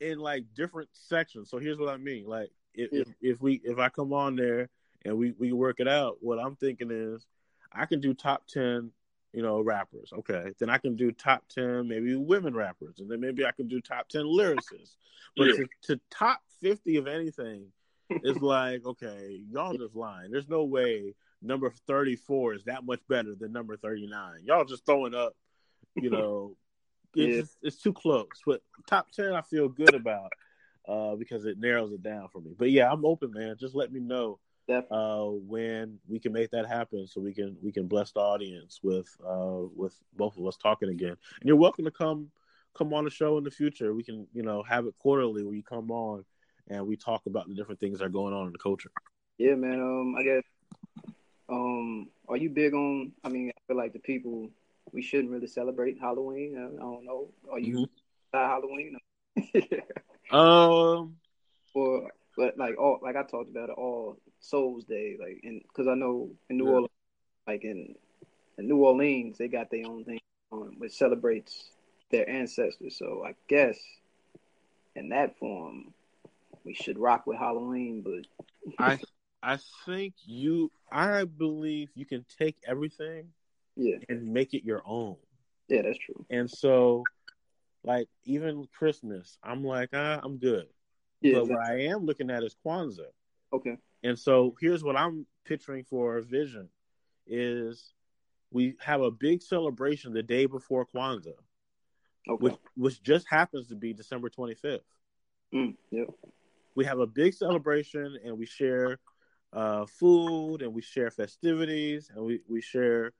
In like different sections. So here's what I mean. Like if, yeah. if, if we if I come on there and we we work it out, what I'm thinking is I can do top ten, you know, rappers. Okay. Then I can do top ten maybe women rappers, and then maybe I can do top ten lyricists. But yeah. to, to top fifty of anything is like, okay, y'all just lying. There's no way number 34 is that much better than number 39. Y'all just throwing up, you know, It's, Yeah. just, it's too close. But top ten, I feel good about uh, because it narrows it down for me. But yeah, I'm open, man. Just let me know. Uh, when we can make that happen, so we can we can bless the audience with uh, with both of us talking again. And you're welcome to come come on the show in the future. We can you know have it quarterly where you come on and we talk about the different things that are going on in the culture. Yeah, man. Um, I guess. Um, are you big on? I mean, I feel like the people we shouldn't really celebrate Halloween. I, I don't know. Are you Mm-hmm. Halloween? Um, or but like all like I talked about it all Souls Day like and because I know in New Yeah. Orleans like in, in New Orleans they got their own thing on which celebrates their ancestors so I guess in that form we should rock with Halloween but I I think you I believe you can take everything yeah and make it your own. yeah that's true And so, like even Christmas, I'm like, ah, I'm good. Yeah but exactly. what I am looking at is Kwanzaa. okay And so here's what I'm picturing for our vision is we have a big celebration the day before Kwanzaa, okay which which just happens to be December 25th. mm, yep We have a big celebration and we share uh, food and we share festivities and we we share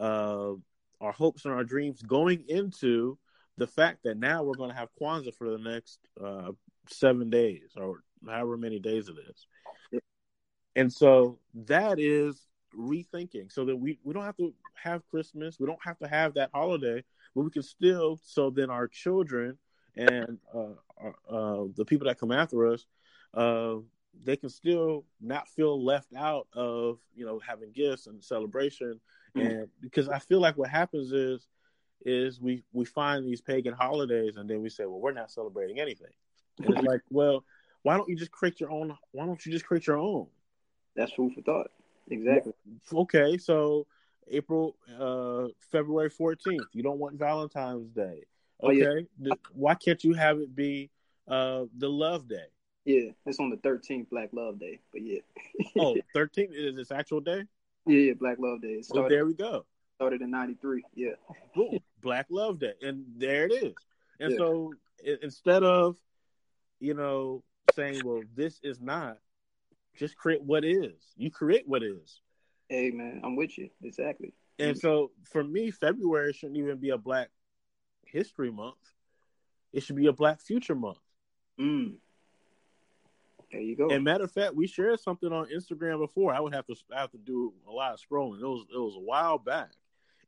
uh, our hopes and our dreams going into the fact that now we're going to have Kwanzaa for the next uh, seven days or however many days it is. And so that is rethinking so that we, we don't have to have Christmas. We don't have to have that holiday, but we can still, so then our children and uh, uh, uh, the people that come after us, uh, they can still not feel left out of, you know, having gifts and celebration. And because I feel like what happens is, is we we find these pagan holidays and then we say, well, we're not celebrating anything. And it's like, well, why don't you just create your own? Why don't you just create your own? that's food for thought exactly Okay, so April, uh, February fourteenth. You don't want Valentine's Day. Oh, yeah. Okay, why can't you have it be uh, the Love Day? yeah it's on the 13th Black Love Day but yeah Oh, 13th is its actual day. yeah yeah Black Love Day it Well, there we go. started in 93 yeah Boom, Black Love Day, and there it is. And Yeah. so instead of, you know, saying, "Well, this is not," just create what is. You create what is. hey man I'm with you exactly And so for me, February shouldn't even be a Black History Month. It should be a Black Future Month. mm. there you go And matter of fact, we shared something on Instagram before. I would have to I have to do a lot of scrolling. It was it was a while back,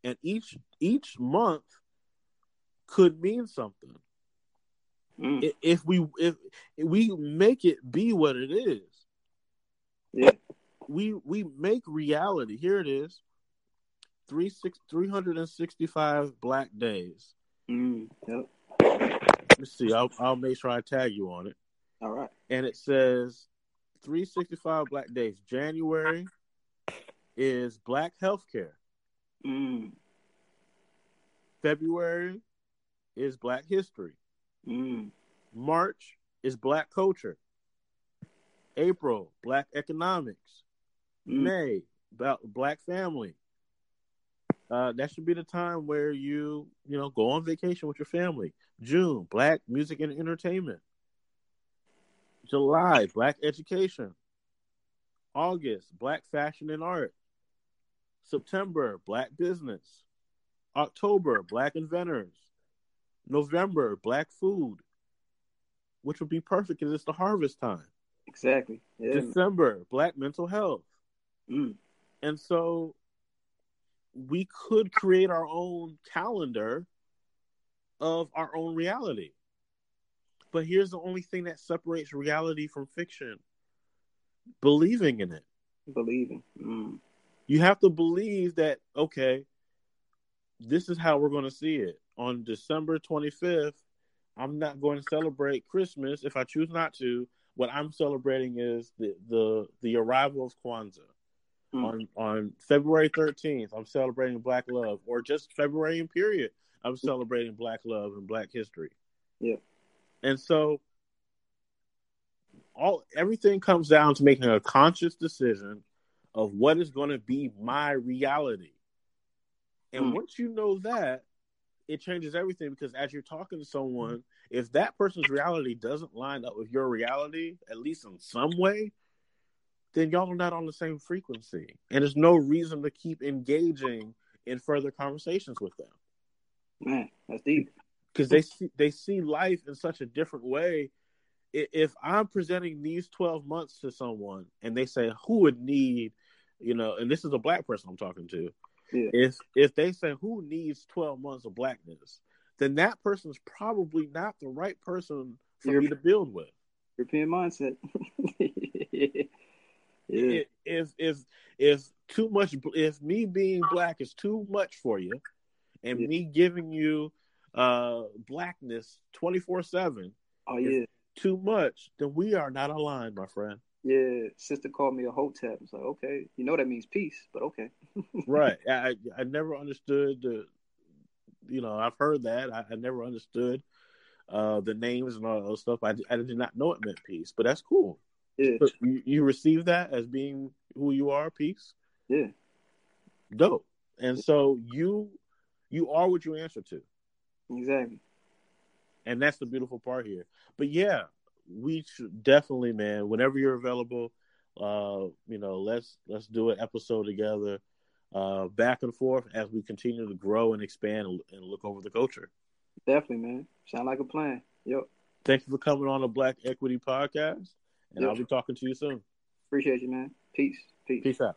and each each month could mean something. Mm. If we if, if we make it be what it is, yeah we we make reality. Here it is. Three six three hundred and sixty five black days. Mm, yep. Let's see. I'll I'll make sure I tag you on it. All right. and it says 365 black days. January is black healthcare. Mm, February is black history. Mm, March is black culture. April, black economics. mm. May, about black family. Uh, that should be the time where you, you know, go on vacation with your family. June, black music and entertainment. July, black education. August, black fashion and art. September, black business. October, black inventors. November, black food, which would be perfect because it's the harvest time. Exactly. Yeah. December, black mental health. Mm, And so we could create our own calendar of our own reality. But here's the only thing that separates reality from fiction believing in it. believing. Mm, You have to believe that, okay, this is how we're going to see it. On December 25th, I'm not going to celebrate Christmas if I choose not to. What I'm celebrating is the the, the arrival of Kwanzaa. mm. on on February 13th, I'm celebrating Black Love, or just February in period, I'm celebrating Black Love and Black History. Yeah. And so all everything comes down to making a conscious decision of what is going to be my reality. And Mm. once you know that, it changes everything because as you're talking to mm-hmm. someone, if that person's reality doesn't line up with your reality, at least in some way, then y'all are not on the same frequency. And there's no reason to keep engaging in further conversations with them. Man, that's deep. Because they see they see life in such a different way. If I'm presenting these 12 months to someone and they say who would need, you know, and this is a black person I'm talking to, Yeah. if if they say who needs 12 months of blackness, then that person's probably not the right person for me to build with. European mindset. yeah. I- If if if too much, if me being black is too much for you, and Yeah. me giving you uh blackness 24 7 Oh yeah. too much, then we are not aligned, my friend. Yeah. Sister called me a hotep. It's like, okay, you know that means peace, but okay. right. I I never understood the, you know, I've heard that. I, I never understood uh the names and all that stuff. I, I did not know it meant peace, but that's cool. Yeah. But you, you receive that as being who you are, peace. Yeah. Dope. And so you you are what you answer to. Exactly. And that's the beautiful part here. But yeah, we should definitely, man, whenever you're available, uh, you know, let's let's do an episode together, uh, back and forth as we continue to grow and expand and, and look over the culture. Definitely, man. Sound like a plan. Yep. Thank you for coming on the Black Equity Podcast, and Yep. I'll be talking to you soon. Appreciate you, man. Peace. Peace. Peace out.